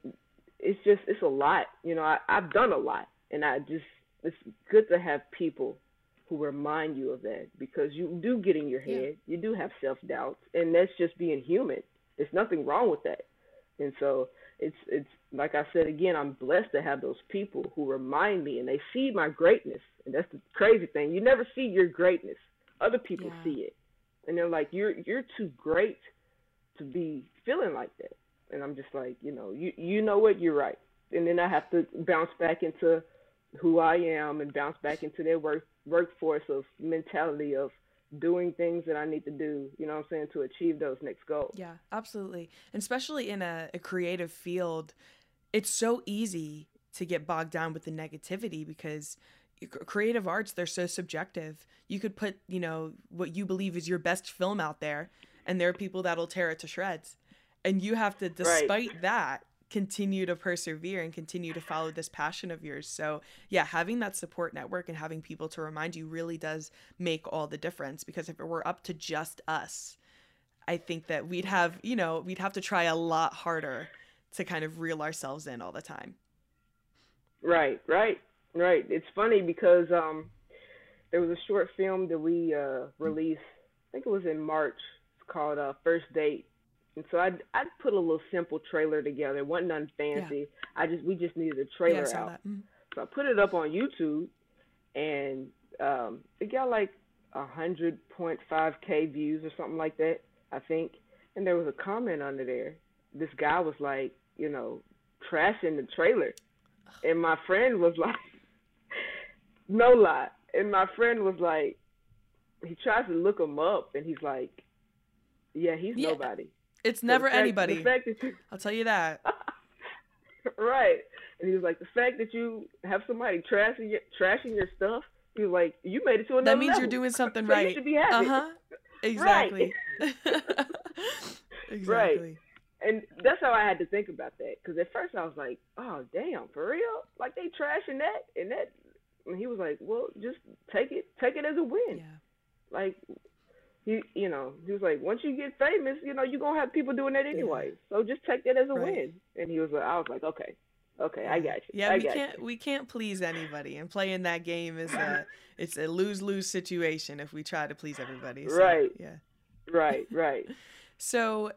it's just it's a lot. You know I, I've done a lot. And I just it's good to have people who remind you of that because you do get in your Yeah. head. You do have self doubts and that's just being human. There's nothing wrong with that. And so it's it's like I said again I'm blessed to have those people who remind me and they see my greatness. And that's the crazy thing. You never see your greatness. Other people Yeah. see it. And they're like you're you're too great to be feeling like that and I'm just like you know you you know what you're right and then I have to bounce back into who I am and bounce back into their work workforce of mentality of doing things that I need to do you know what I'm saying to achieve those next goals Yeah, absolutely. And especially in a, a creative field, it's so easy to get bogged down with the negativity because creative arts they're so subjective. You could put, you know, what you believe is your best film out there and there are people that'll tear it to shreds. And you have to despite that continue to persevere and continue to follow this passion of yours. So, yeah, having that support network and having people to remind you really does make all the difference because if it were up to just us, I think that we'd have, you know, we'd have to try a lot harder to kind of reel ourselves in all the time. Right, right, right. It's funny because um, there was a short film that we uh, released. I think it was in March. It's called uh, First Date, And so I I put a little simple trailer together. It wasn't nothing fancy. Yeah. I just we just needed a trailer yeah, out. Mm-hmm. So I put it up on YouTube, and um, it got like a hundred point five k views or something like that, I think. And there was a comment under there. This guy was like, you know, trashing the trailer, and my friend was like, no lie, and my friend was like, he tries to look him up, and he's like, yeah, he's yeah. nobody. It's never fact, anybody. The fact that you, I'll tell you that. right. And he was like, the fact that you have somebody trashing your, trashing your stuff, he was like, you made it to another level.'" That means level. you're doing something so right. You should be happy. Uh huh. Exactly. exactly. Right. And that's how I had to think about that. Because at first I was like, oh, damn, for real? Like they trashing that? And that, and he was like, well, just take it, take it as a win. Yeah. Like, he, you know, he was like, once you get famous, you know, you're gonna have people doing that anyway. Yeah. So just take that as a right. win. And he was like, I was like, okay, okay, I got you. Yeah, I we can't you. we can't please anybody, and playing that game is a it's a lose lose situation if we try to please everybody. So, right. Yeah. Right. Right. so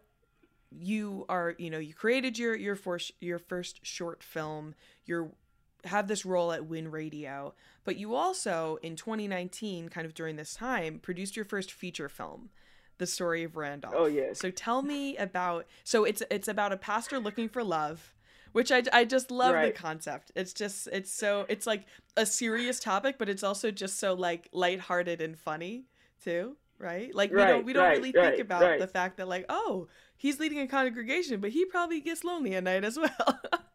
you are you know you created your your first your first short film you're have this role at Win Radio, but you also in 2019, kind of during this time, produced your first feature film, The Story of Randolph. Oh yeah. So tell me about so it's it's about a pastor looking for love, which I, I just love right. the concept. It's just it's so it's like a serious topic, but it's also just so like lighthearted and funny too, right? Like we right, don't we don't right, really right, think about the fact that like oh he's leading a congregation, but he probably gets lonely at night as well.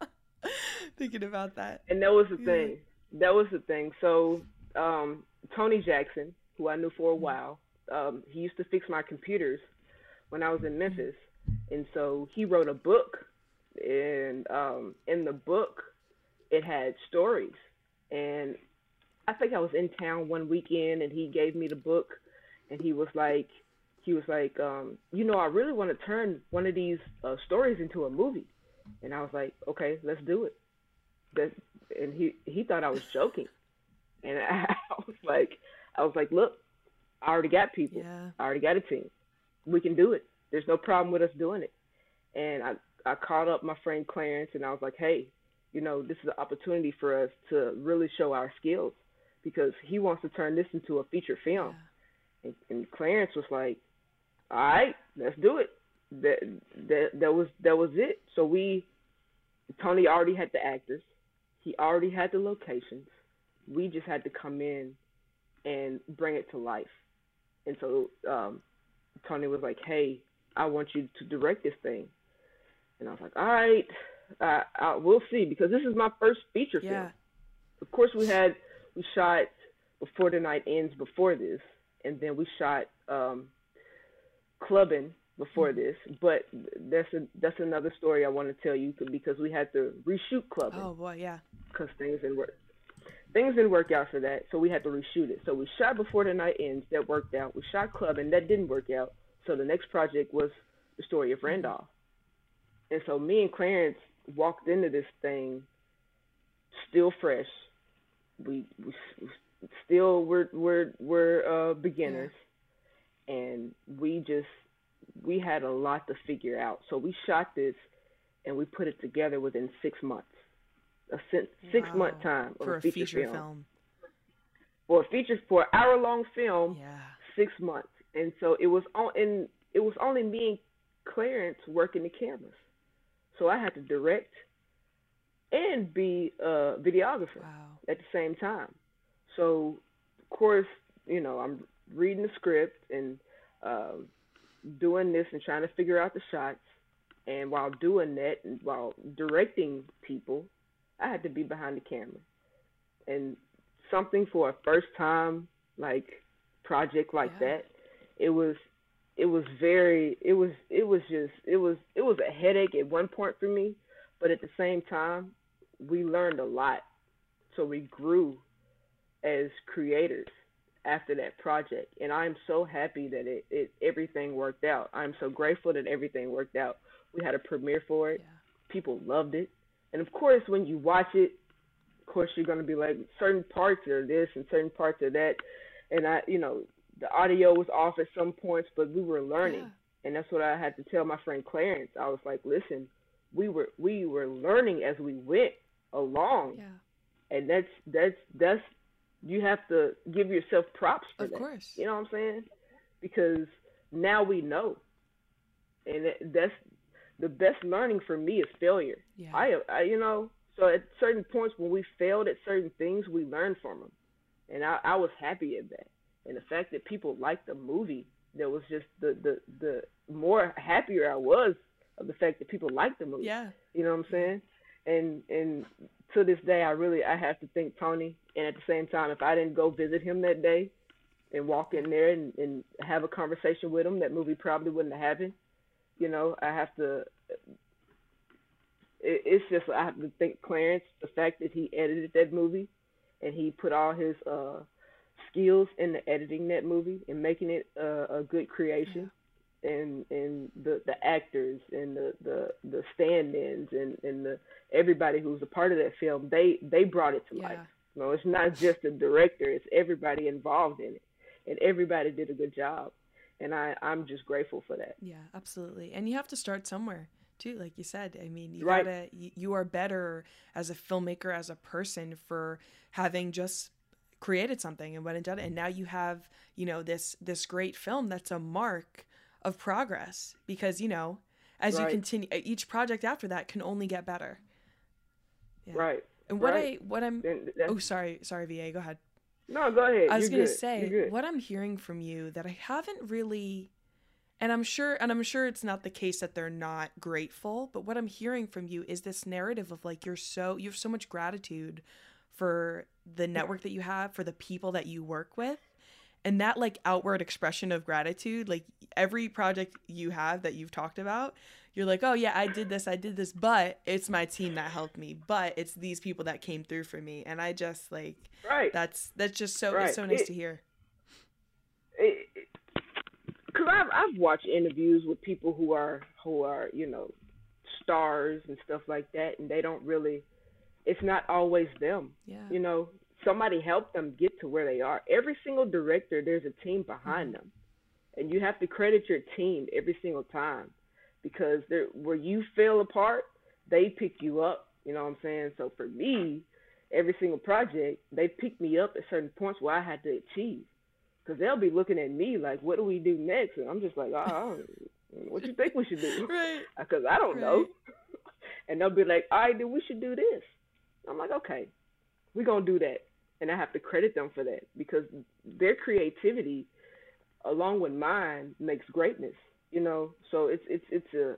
thinking about that. And that was the yeah. thing. That was the thing. So um, Tony Jackson, who I knew for a while, um, he used to fix my computers when I was in Memphis, and so he wrote a book. And um, in the book, it had stories. And I think I was in town one weekend, and he gave me the book, and he was like, he was like, um, you know, I really want to turn one of these uh, stories into a movie. And I was like, okay, let's do it that and he he thought I was joking, and I, was like, I was like, look, I already got people, yeah. I already got a team, we can do it. There's no problem with us doing it. And I I called up my friend Clarence and I was like, hey, you know, this is an opportunity for us to really show our skills because he wants to turn this into a feature film. Yeah. And, and Clarence was like, all right, let's do it. That that that was that was it. So we Tony already had the actors. He already had the locations. We just had to come in and bring it to life. And so um, Tony was like, "Hey, I want you to direct this thing." And I was like, "All right, uh, we'll see," because this is my first feature yeah. film. Of course, we had we shot before the night ends before this, and then we shot um, clubbing before mm-hmm. this. But that's a that's another story I want to tell you because we had to reshoot clubbing. Oh boy, yeah because things didn't work. Things didn't work out for that, so we had to reshoot it. So we shot before the night ends. That worked out. We shot Club, and that didn't work out. So the next project was the story of Randolph. And so me and Clarence walked into this thing still fresh. We, we still we're we're we're uh, beginners, and we just we had a lot to figure out. So we shot this, and we put it together within six months a six wow. month time for a feature, feature film. film. For a feature for an hour long film, yeah. six months, and so it was on. And it was only me and Clarence working the cameras, so I had to direct and be a videographer wow. at the same time. So, of course, you know, I'm reading the script and uh, doing this and trying to figure out the shots. And while doing that, and while directing people, I had to be behind the camera. And something for a first time like project like yeah. that, it was it was very it was it was just it was it was a headache at one point for me, but at the same time, we learned a lot. So we grew as creators after that project and I'm so happy that it, it everything worked out. I'm so grateful that everything worked out. We had a premiere for it. Yeah. People loved it. And of course, when you watch it, of course you're gonna be like certain parts are this and certain parts are that, and I, you know, the audio was off at some points, but we were learning. and that's what I had to tell my friend Clarence. I was like, listen, we were we were learning as we went along, yeah. and that's that's that's you have to give yourself props for of that. course. You know what I'm saying? Because now we know, and that's the best learning for me is failure. Yeah. I, I, you know, so at certain points when we failed at certain things, we learned from them, and I, I was happy at that. And the fact that people liked the movie, that was just the the the more happier I was of the fact that people liked the movie. Yeah. You know what I'm saying? And and to this day, I really I have to thank Tony. And at the same time, if I didn't go visit him that day and walk in there and, and have a conversation with him, that movie probably wouldn't have happened. You know, I have to. It, it's just I have to thank Clarence the fact that he edited that movie, and he put all his uh, skills into editing that movie and making it uh, a good creation. And and the the actors and the the the stand-ins and and the everybody who's a part of that film they they brought it to Yeah. life. You know, it's not just the director; it's everybody involved in it, and everybody did a good job. And I I'm just grateful for that. Yeah, absolutely. And you have to start somewhere too, like you said. I mean, you Right. gotta you, you are better as a filmmaker, as a person for having just created something and went and done it. And now you have, you know, this this great film that's a mark of progress because, you know, as you continue each project after that can only get better. Yeah. Right. And what right. I what I'm Oh, sorry, sorry, VA, go ahead. no, go ahead. I was You're gonna good. say what I'm hearing from you that I haven't really, and I'm sure, and I'm sure it's not the case that they're not grateful, but what I'm hearing from you is this narrative of like you're so you have so much gratitude for the network that you have, for the people that you work with, and that like outward expression of gratitude, like every project you have that you've talked about. You're like, oh yeah, I did this, I did this, but it's my team that helped me, but it's these people that came through for me, and I just like Right. that's that's just so Right. it's so nice It- to hear. because I've I've watched interviews with people who are who are you know stars and stuff like that, and they don't really. It's not always them. Yeah. You know, somebody helped them get to where they are. Every single director, there's a team behind mm-hmm. them, and you have to credit your team every single time, because where you fell apart, they pick you up. You know what I'm saying? So for me, every single project, they pick me up at certain points where I had to achieve because they'll be looking at me like, "What do we do next?" And I'm just like, "Oh, what you think we should do?" Right. Uh, because I don't know. And they'll be like, "All right, then we should do this." I'm like, "Okay, we're gonna do that," and I have to credit them for that because their creativity, along with mine, makes greatness. You know, so it's it's it's a.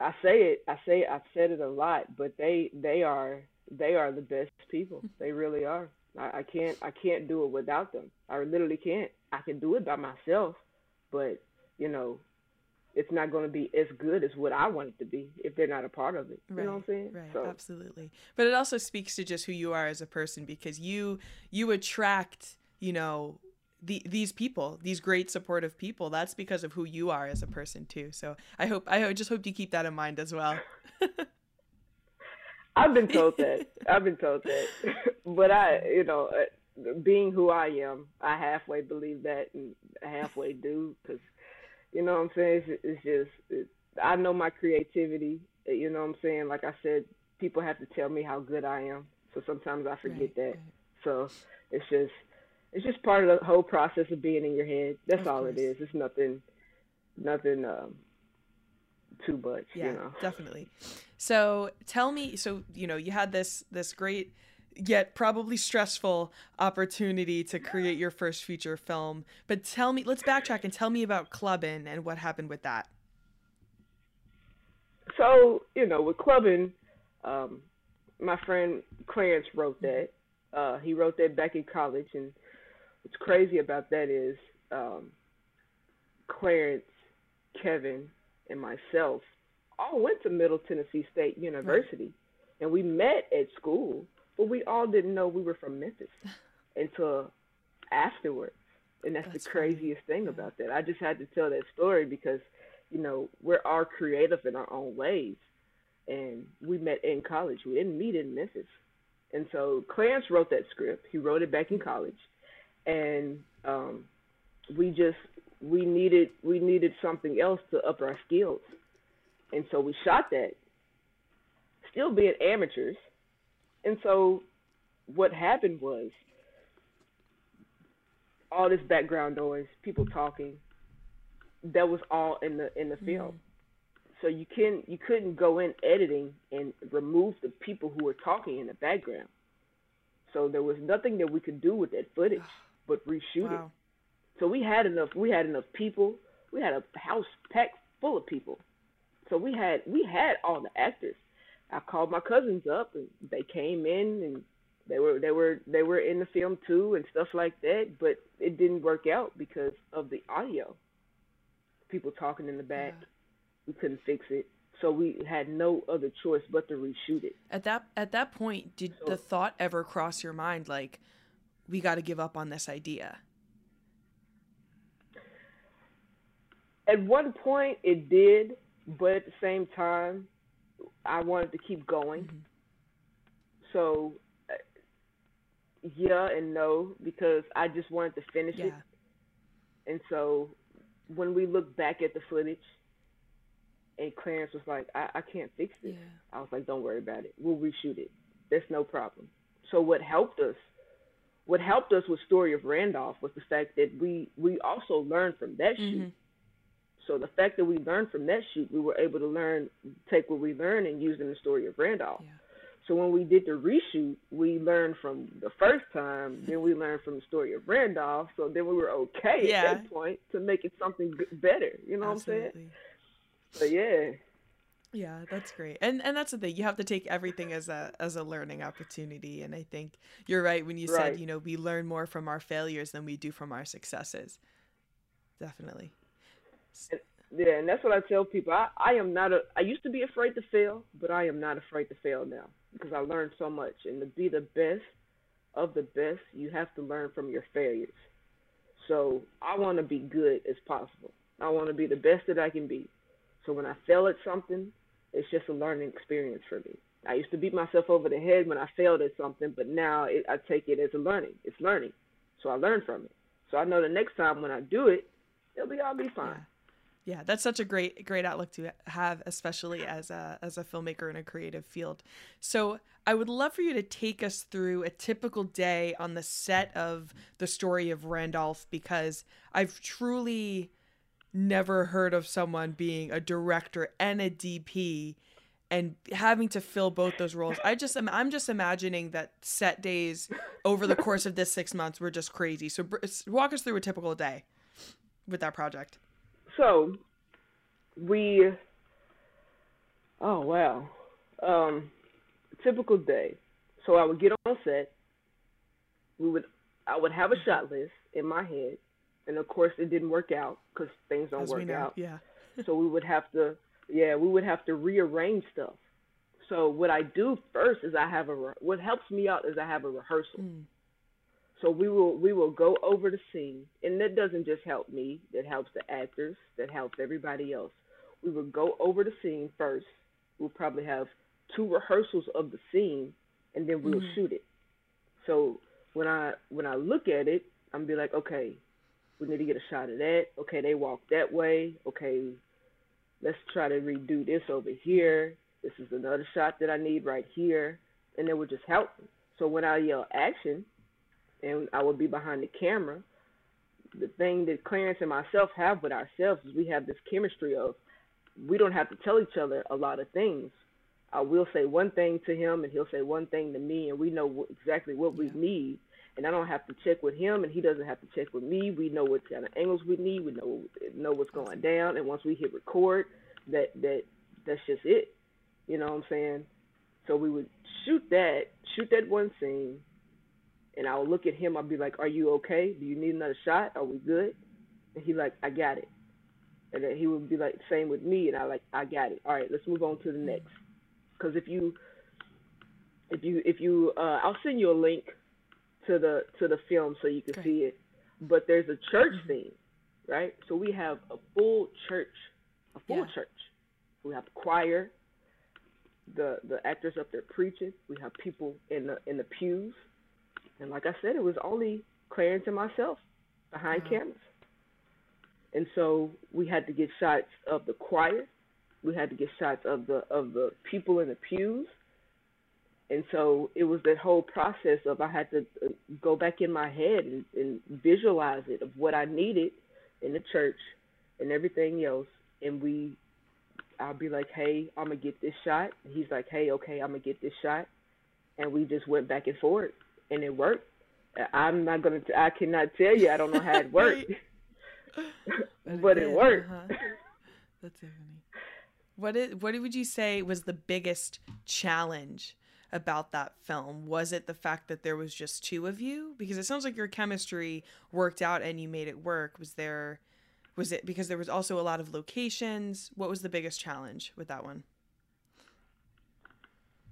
I say it. I say it, I've said it a lot, but they they are they are the best people. They really are. I, I can't I can't do it without them. I literally can't. I can do it by myself, but you know, it's not going to be as good as what I want it to be if they're not a part of it. You Right. know what I'm saying? Right. So Absolutely. But it also speaks to just who you are as a person because you you attract, you know, the these people, these great supportive people. That's because of who you are as a person too. So I hope I just hope you keep that in mind as well. I've been told that. I've been told that. but I, you know, uh, being who I am, I halfway believe that and halfway do because, you know what I'm saying? It's, it's just, it, I know my creativity. You know what I'm saying? Like I said, people have to tell me how good I am. So sometimes I forget Right, that. right. So it's just, it's just part of the whole process of being in your head. That's Of all course. it is. It's nothing, nothing um, too much. Yeah, You know. definitely. So tell me, so you know, you had this this great yet probably stressful opportunity to create your first feature film. But tell me, let's backtrack and tell me about Clubbin and what happened with that. so you know with clubbing um my friend clarence wrote that. Uh he wrote that back in college. And what's crazy about that is um clarence kevin and myself all went to middle tennessee state university. And we met at school but we all didn't know we were from memphis until afterwards and that's, That's the funny. craziest thing about that i just had to tell that story because you know, we're all creative in our own ways. And we met in college. We didn't meet in Memphis. And so Clarence wrote that script. He wrote it back in college. And um, we just we needed we needed something else to up our skills, and so we shot that. Still being amateurs, and so what happened was all this background noise, people talking. That was all in the in the film. Mm-hmm. So you can you couldn't go in editing and remove the people who were talking in the background. So there was nothing that we could do with that footage but reshoot wow. it. So we had enough we had enough people. We had a house packed full of people. So we had we had all the actors. I called my cousins up and they came in and they were they were they were in the film too and stuff like that, but it didn't work out because of the audio. People talking in the back. Yeah. We couldn't fix it. So we had no other choice but to reshoot it. At that at that point, did so, the thought ever cross your mind like we got to give up on this idea? At one point it did, but at the same time I wanted to keep going. Mm-hmm. So yeah and no because I just wanted to finish yeah. it. And so when we look back at the footage and Clarence was like, I, I can't fix it. Yeah. I was like, Don't worry about it. We'll reshoot it. There's no problem. So what helped us what helped us with Story of Randolph was the fact that we we also learned from that shoot. Mm-hmm. So the fact that we learned from that shoot, we were able to learn, take what we learned and use in the story of Randolph. Yeah. So when we did the reshoot, we learned from the first time, then we learned from the story of Randolph. So then we were okay yeah. at that point to make it something better. You know Absolutely. what I'm saying? So yeah. Yeah, that's great. And and that's the thing. You have to take everything as a as a learning opportunity. And I think you're right when you right. said, you know, we learn more from our failures than we do from our successes. Definitely. Yeah, and that's what I tell people. I, I am not a I used to be afraid to fail, but I am not afraid to fail now because I learned so much. And to be the best of the best, you have to learn from your failures. So I want to be good as possible. I want to be the best that I can be. So when I fail at something, it's just a learning experience for me. I used to beat myself over the head when I failed at something, but now it, I take it as a learning. It's learning. So I learn from it. So I know the next time when I do it, it'll be all be fine. Yeah that's such a great great outlook to have especially as a as a filmmaker in a creative field. So i would love for you to take us through a typical day on the set of the story of randolph because i've truly never heard of someone being a director and a dp and having to fill both those roles. I just am i'm just imagining that set days over the course of this six months were just crazy. So walk us through a typical day with that project so we oh wow. Um typical day. So i would get on set. We would i would have a shot list in my head. And of course it didn't work out because things don't As work out. yeah. So we would have to yeah we would have to rearrange stuff. So what i do first is i have a what helps me out is i have a rehearsal. Mm. So we will we will go over the scene, and that doesn't just help me. That helps the actors. That helps everybody else. We will go over the scene first. We'll probably have two rehearsals of the scene, and then we'll mm-hmm. shoot it. So when I when I look at it, I'm gonna be like, okay, we need to get a shot of that. Okay, they walk that way. Okay, let's try to redo this over here. This is another shot that I need right here, and it would just help. So when I yell action, and I would be behind the camera. The thing that Clarence and myself have with ourselves is we have this chemistry of we don't have to tell each other a lot of things. I will say one thing to him, and he'll say one thing to me, and we know exactly what yeah. we need. And I don't have to check with him, and he doesn't have to check with me. We know what kind of angles we need. We know know what's going down, and once we hit record, that that that's just it. You know what I'm saying? So we would shoot that, shoot that one scene, and I would look at him. I'd be like, "Are you okay? Do you need another shot? Are we good?" And he like, "I got it." And then he would be like, "Same with me." And I like, "I got it. All right, let's move on to the next." Because if you, if you, if you, uh, I'll send you a link to the to the film so you can okay. see it. But there's a church mm-hmm. scene, right? So we have a full church, a full yeah. church. We have choir, the the actors up there preaching. We have people in the in the pews and like I said, it was only Clarence and myself behind cameras. and so we had to get shots of the choir, we had to get shots of the of the people in the pews, and so it was that whole process of I had to uh, go back in my head and, and visualize it of what I needed in the church and everything else, and we. I'll be like, hey, I'm gonna get this shot. He's like, hey, okay, I'm gonna get this shot, and we just went back and forth, and it worked. I'm not gonna. T- I cannot tell you. I don't know how it worked, but it worked. Uh-huh. That's so funny. What is, what would you say was the biggest challenge about that film? Was it the fact that there was just two of you? Because it sounds like your chemistry worked out and you made it work. Was there was it because there was also a lot of locations? What was the biggest challenge with that one?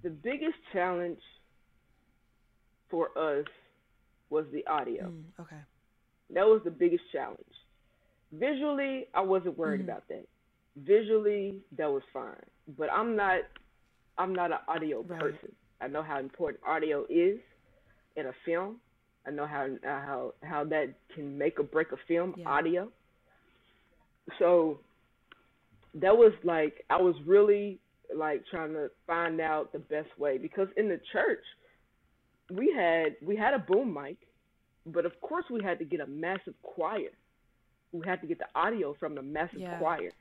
The biggest challenge for us was the audio. Mm, okay. That was the biggest challenge. Visually, I wasn't worried mm. about that. Visually, that was fine. But I'm not I'm not an audio right. person. I know how important audio is in a film. I know how how how that can make or break a film, yeah. audio. So that was like I was really like trying to find out the best way because in the church we had we had a boom mic, but of course we had to get a massive choir. We had to get the audio from the massive yeah. choir.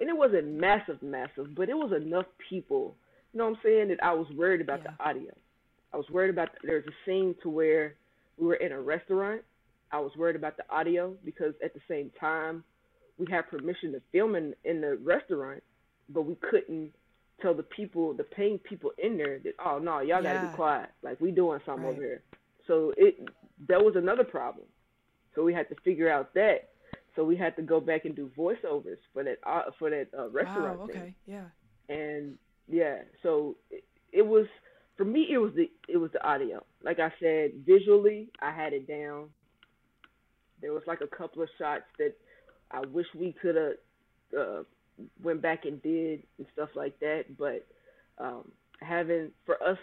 And it wasn't massive, massive, but it was enough people. You know what I'm saying? That I was worried about yeah. the audio. I was worried about the, there's a scene to where we were in a restaurant. I was worried about the audio because at the same time we had permission to film in in the restaurant, but we couldn't tell the people, the paying people in there that, oh no, y'all yeah. gotta be quiet. Like we doing something right. over here. So it that was another problem. So we had to figure out that. So we had to go back and do voiceovers for that uh, for that uh, restaurant. Wow, okay, thing. yeah. And yeah, so it, it was for me. It was the it was the audio. Like I said, visually, I had it down. There was like a couple of shots that I wish we could have uh, went back and did and stuff like that. But um, having for us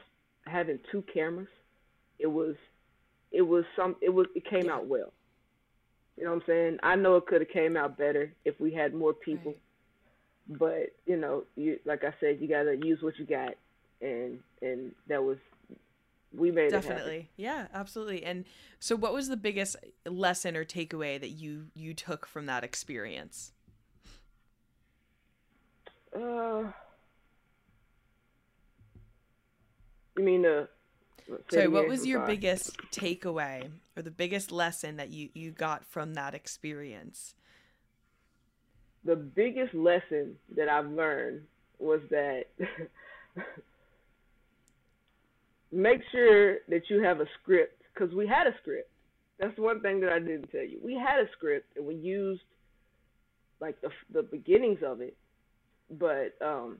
having two cameras, it was it was some it was it came out well. You know what I'm saying? I know it could have came out better if we had more people. Right. But, you know, you like I said, you gotta use what you got and and that was we made definitely yeah absolutely and so what was the biggest lesson or takeaway that you you took from that experience uh, you mean the? Sorry, what was your biggest takeaway or the biggest lesson that you you got from that experience? The biggest lesson that I've learned was that make sure that you have a script because we had a script. That's one thing that I didn't tell you. We had a script and we used like the the beginnings of it but um,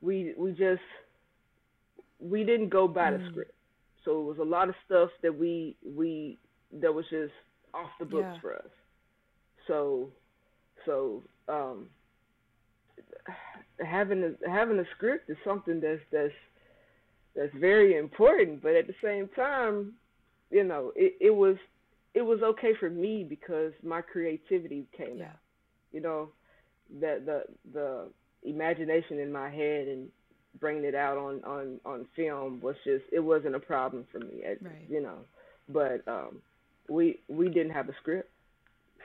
we we just we didn't go by the mm. script. So it was a lot of stuff that we we that was just off the books yeah. for us. So so um, having a having a script is something that's that's that's very important. But at the same time, you know, it, it was it was okay for me because my creativity came yeah. out. You know, the the the imagination in my head and bringing it out on on on film was just it wasn't a problem for me it, right. you know. But um we we didn't have a script.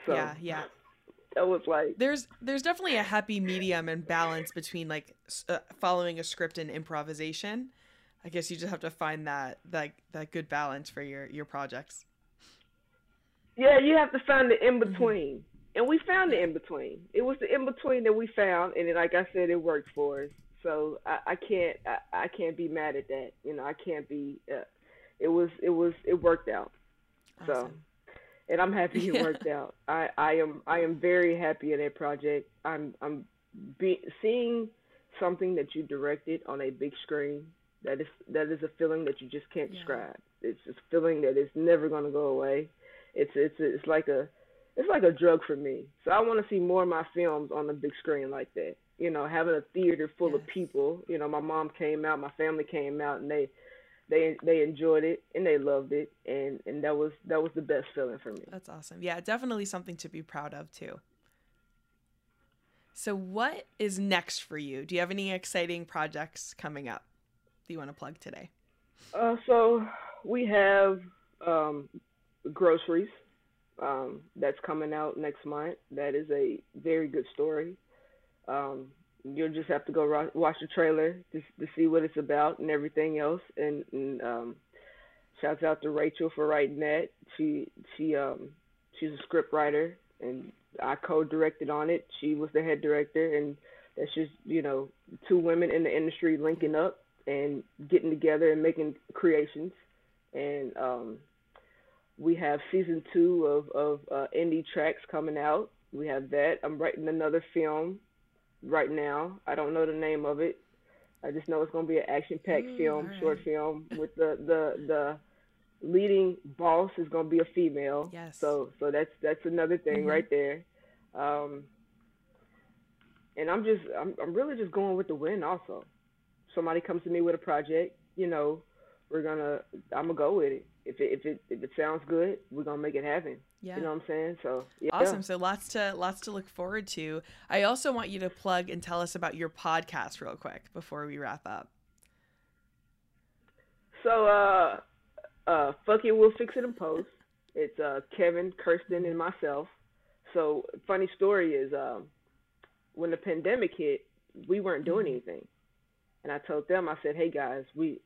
So yeah yeah. that was like there's there's definitely a happy medium and balance between like uh, following a script and improvisation. I guess you just have to find that that that good balance for your your projects. Yeah you have to find the in between. mm-hmm and we found the in between. It was the in between that we found, and like I said, it worked for us. So I, I can't I, I can't be mad at that. You know, I can't be. Uh, it was it was it worked out. Awesome. So, and I'm happy it worked out. I I am I am very happy in that project. I'm I'm be, seeing something that you directed on a big screen. That is that is a feeling that you just can't yeah. describe. It's a feeling that is never going to go away. It's it's it's like a it's like a drug for me. So I want to see more of my films on the big screen like that. You know, having a theater full yes. of people. You know, my mom came out, my family came out, and they they they enjoyed it and they loved it and and that was that was the best feeling for me that's awesome yeah definitely something to be proud of too so what is next for you do you have any exciting projects coming up that you want to plug today uh, so we have um, groceries um, that's coming out next month that is a very good story um, you'll just have to go ro- watch the trailer to, to see what it's about and everything else. And, and um, shouts out to Rachel for writing that. She she um she's a script writer and I co-directed on it. She was the head director, and that's just you know two women in the industry linking up and getting together and making creations. And um, we have season two of of uh, indie tracks coming out. We have that. I'm writing another film right now. I don't know the name of it. I just know it's going to be an action-packed mm, film, right. short film with the the the leading boss is going to be a female. Yes. So so that's that's another thing mm-hmm. right there. Um, and I'm just I'm I'm really just going with the win. Also, somebody comes to me with a project, you know, we're gonna I'm gonna go with it. If it if it if it sounds good, we're gonna make it happen. Yeah. You know what I'm saying? So yeah. Awesome. So lots to lots to look forward to. I also want you to plug and tell us about your podcast real quick before we wrap up. So uh uh fuck it, we'll fix it in post. It's uh Kevin, Kirsten and myself. So funny story is um when the pandemic hit, we weren't doing mm-hmm. anything. And I told them, I said, "Hey guys, we,"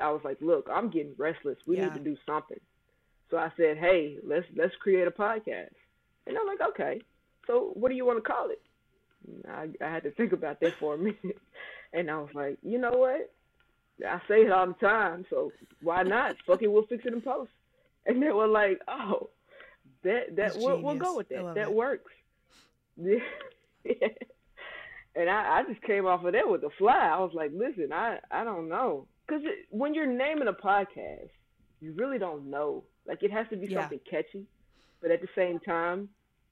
I was like, "Look, I'm getting restless. We yeah. need to do something." So I said, "Hey, let's let's create a podcast." And I'm like, "Okay, so what do you want to call it?" I, I had to think about that for a minute, and I was like, "You know what? I say it all the time, so why not? Fuck it, we'll fix it in post." And they were like, "Oh, that that we'll, we'll, go with that. That it. works." Yeah. And I, I just came off of that with a fly. I was like, "Listen, I I don't know," because when you're naming a podcast, you really don't know like it has to be yeah. something catchy, but at the same time,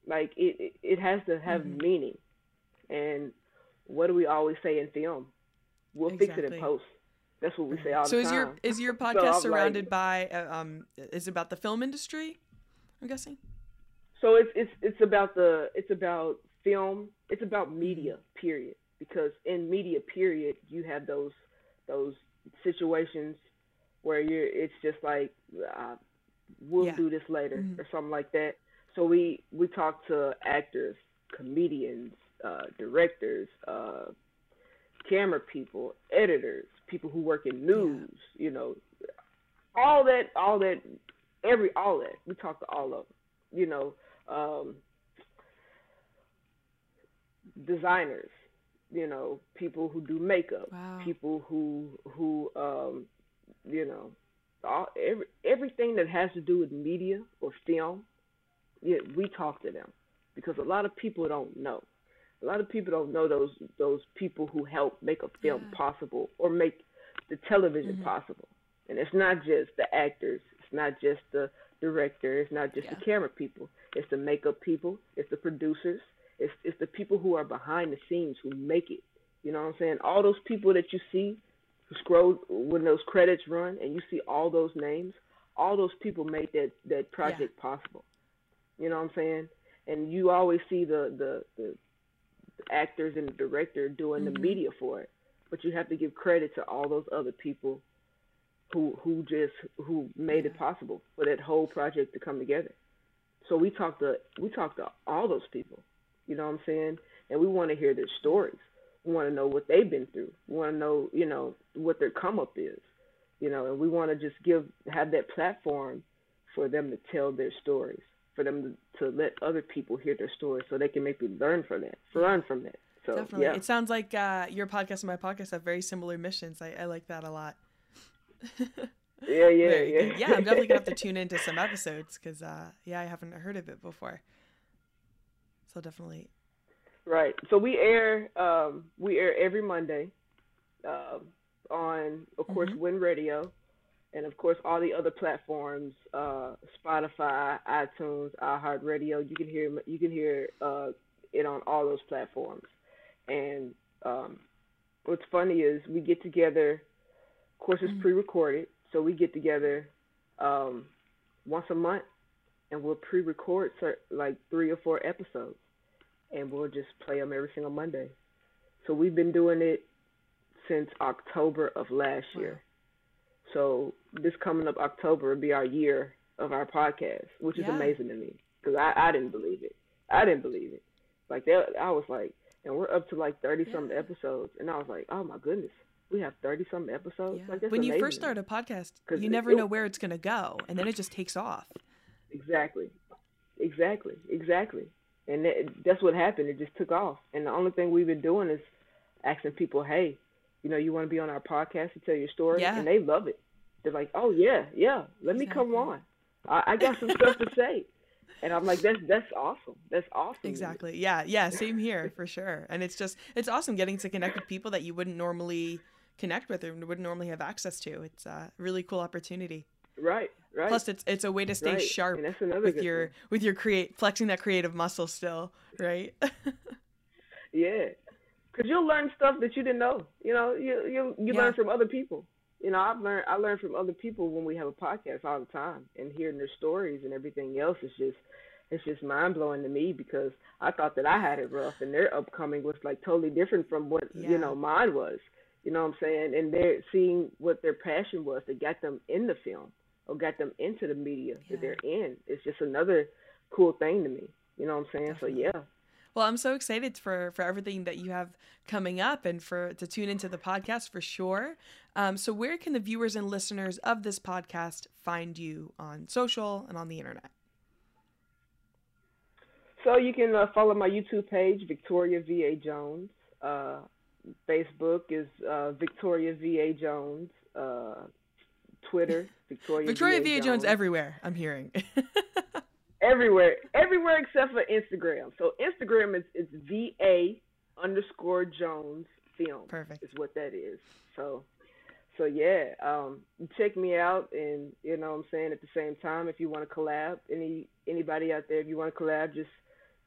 like it it, it has to have mm-hmm. meaning. And what do we always say in film? We'll exactly. fix it in post. That's what we say all so the time. So is your is your podcast so surrounded like, by uh, um is it about the film industry? I'm guessing. So it's it's it's about the it's about film. It's about media. Period. Because in media, period, you have those those situations where you're. It's just like uh, we'll yeah. do this later mm-hmm. or something like that. So we we talk to actors, comedians, uh, directors, uh, camera people, editors, people who work in news, yeah. you know, all that, all that, every all that. We talk to all of them, you know, um, designers, you know, people who do makeup, wow. people who who um, you know all every, everything that has to do with media or film, yeah, we talk to them because a lot of people don't know. A lot of people don't know those those people who help make a film yeah. possible or make the television mm-hmm. possible. And it's not just the actors, it's not just the director, it's not just yeah. the camera people. It's the makeup people, it's the producers, it's it's the people who are behind the scenes who make it. You know what I'm saying? All those people that you see who scroll when those credits run and you see all those names, all those people made that that project yeah. possible. You know what I'm saying? And you always see the the, the, actors and the director doing mm-hmm. the media for it, but you have to give credit to all those other people who who just who made it possible for that whole project to come together. So we talked to we talk to all those people. You know what I'm saying? And we want to hear their stories. We want to know what they've been through. We want to know, you know, what their come up is, you know, and we want to just give have that platform for them to tell their stories, for them to, to let other people hear their stories, so they can maybe learn from that, learn from that. So definitely, yeah. it sounds like uh, your podcast and my podcast have very similar missions. I, I like that a lot. yeah, yeah, yeah. Yeah, I'm definitely gonna have to tune into some episodes because, uh, yeah, I haven't heard of it before. So definitely Right. So we air um, we air every Monday uh, on, of course, mm-hmm. Win Radio, and of course all the other platforms: uh, Spotify, iTunes, iHeartRadio. You can hear you can hear uh, it on all those platforms. And um, what's funny is we get together Of course, it's mm-hmm. pre-recorded, so we get together um, once a month, and we'll pre-record like three or four episodes, and we'll just play them every single Monday. So we've been doing it since October of last year. So this coming up October will be our year of our podcast, which is yeah. amazing to me because I, I didn't believe it. I didn't believe it. Like that, I was like, and we're up to like thirty yeah. something episodes, and I was like, oh my goodness, we have thirty something episodes. Yeah. Like, when you first start a podcast, you never it, know where it's gonna go, and then it just takes off. Exactly, exactly, exactly, and that, that's what happened. It just took off, and the only thing we've been doing is asking people, hey, you know, you want to be on our podcast to tell your story, yeah. and they love it. They're like, oh yeah, yeah, let exactly. me come on. I, I got some stuff to say. And I'm like, that's that's awesome. That's awesome. Exactly. Yeah. Yeah. Same here for sure. And it's just it's awesome getting to connect with people that you wouldn't normally connect with or wouldn't normally have access to. It's a really cool opportunity. Right. Right. Plus, it's it's a way to stay right. sharp with your thing. with your create flexing that creative muscle still, right? yeah, because you'll learn stuff that you didn't know. You know, you you you yeah. learn from other people you know, I've learned I learn from other people when we have a podcast all the time, and hearing their stories and everything else is just it's just mind blowing to me because I thought that I had it rough, and their upcoming was like totally different from what yeah. you know mine was. You know what I'm saying? And they're seeing what their passion was that got them in the film or got them into the media yeah. that they're in. It's just another cool thing to me. You know what I'm saying? Definitely. So yeah, well, I'm so excited for for everything that you have coming up and for to tune into the podcast for sure. Um, so, where can the viewers and listeners of this podcast find you on social and on the internet? So you can uh, follow my YouTube page, Victoria VA Jones. Uh, Facebook is uh, Victoria VA Jones. Twitter, Victoria. Victoria VA, VA Jones. Jones everywhere. I'm hearing. everywhere, everywhere except for Instagram. So Instagram is it's V A underscore Jones film. Perfect. Is what that is. So, so yeah, um, check me out, and you know what I'm saying at the same time, if you want to collab, any anybody out there, if you want to collab, just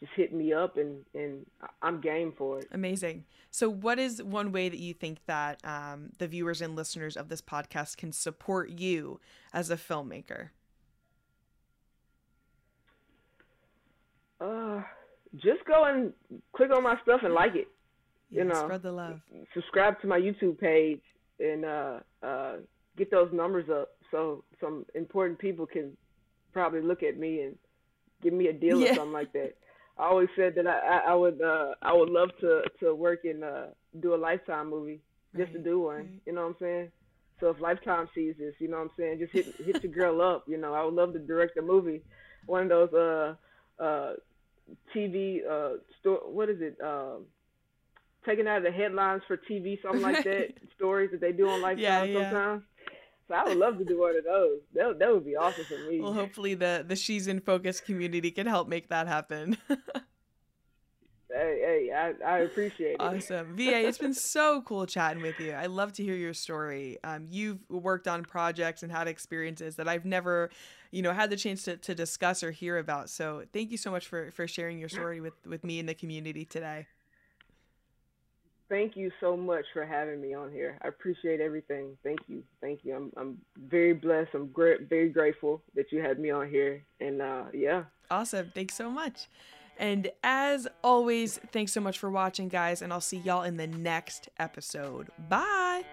just hit me up, and and I'm game for it. Amazing. So, what is one way that you think that um, the viewers and listeners of this podcast can support you as a filmmaker? Uh, just go and click on my stuff and like it. Yeah, you know, spread the love. Subscribe to my YouTube page and uh, uh, get those numbers up so some important people can probably look at me and give me a deal yeah. or something like that. I always said that I, I, I would uh, I would love to to work and uh, do a lifetime movie just right, to do one. Right. You know what I'm saying? So if Lifetime sees this, you know what I'm saying, just hit hit your girl up. You know, I would love to direct a movie, one of those uh uh TV uh store what is it um taken out of the headlines for TV something like that stories that they do on Lifetime yeah, yeah. sometimes. So I would love to do one of those. That that would be awesome for me. Well, hopefully the the She's in Focus community can help make that happen. Hey, hey, I, I appreciate it. Awesome. VA, it's been so cool chatting with you. I love to hear your story. Um, you've worked on projects and had experiences that I've never, you know, had the chance to, to discuss or hear about. So thank you so much for, for sharing your story with, with me and the community today. Thank you so much for having me on here. I appreciate everything. Thank you. Thank you. I'm I'm very blessed. I'm great, very grateful that you had me on here. And uh, yeah. Awesome. Thanks so much. And as always, thanks so much for watching, guys, and I'll see y'all in the next episode. Bye.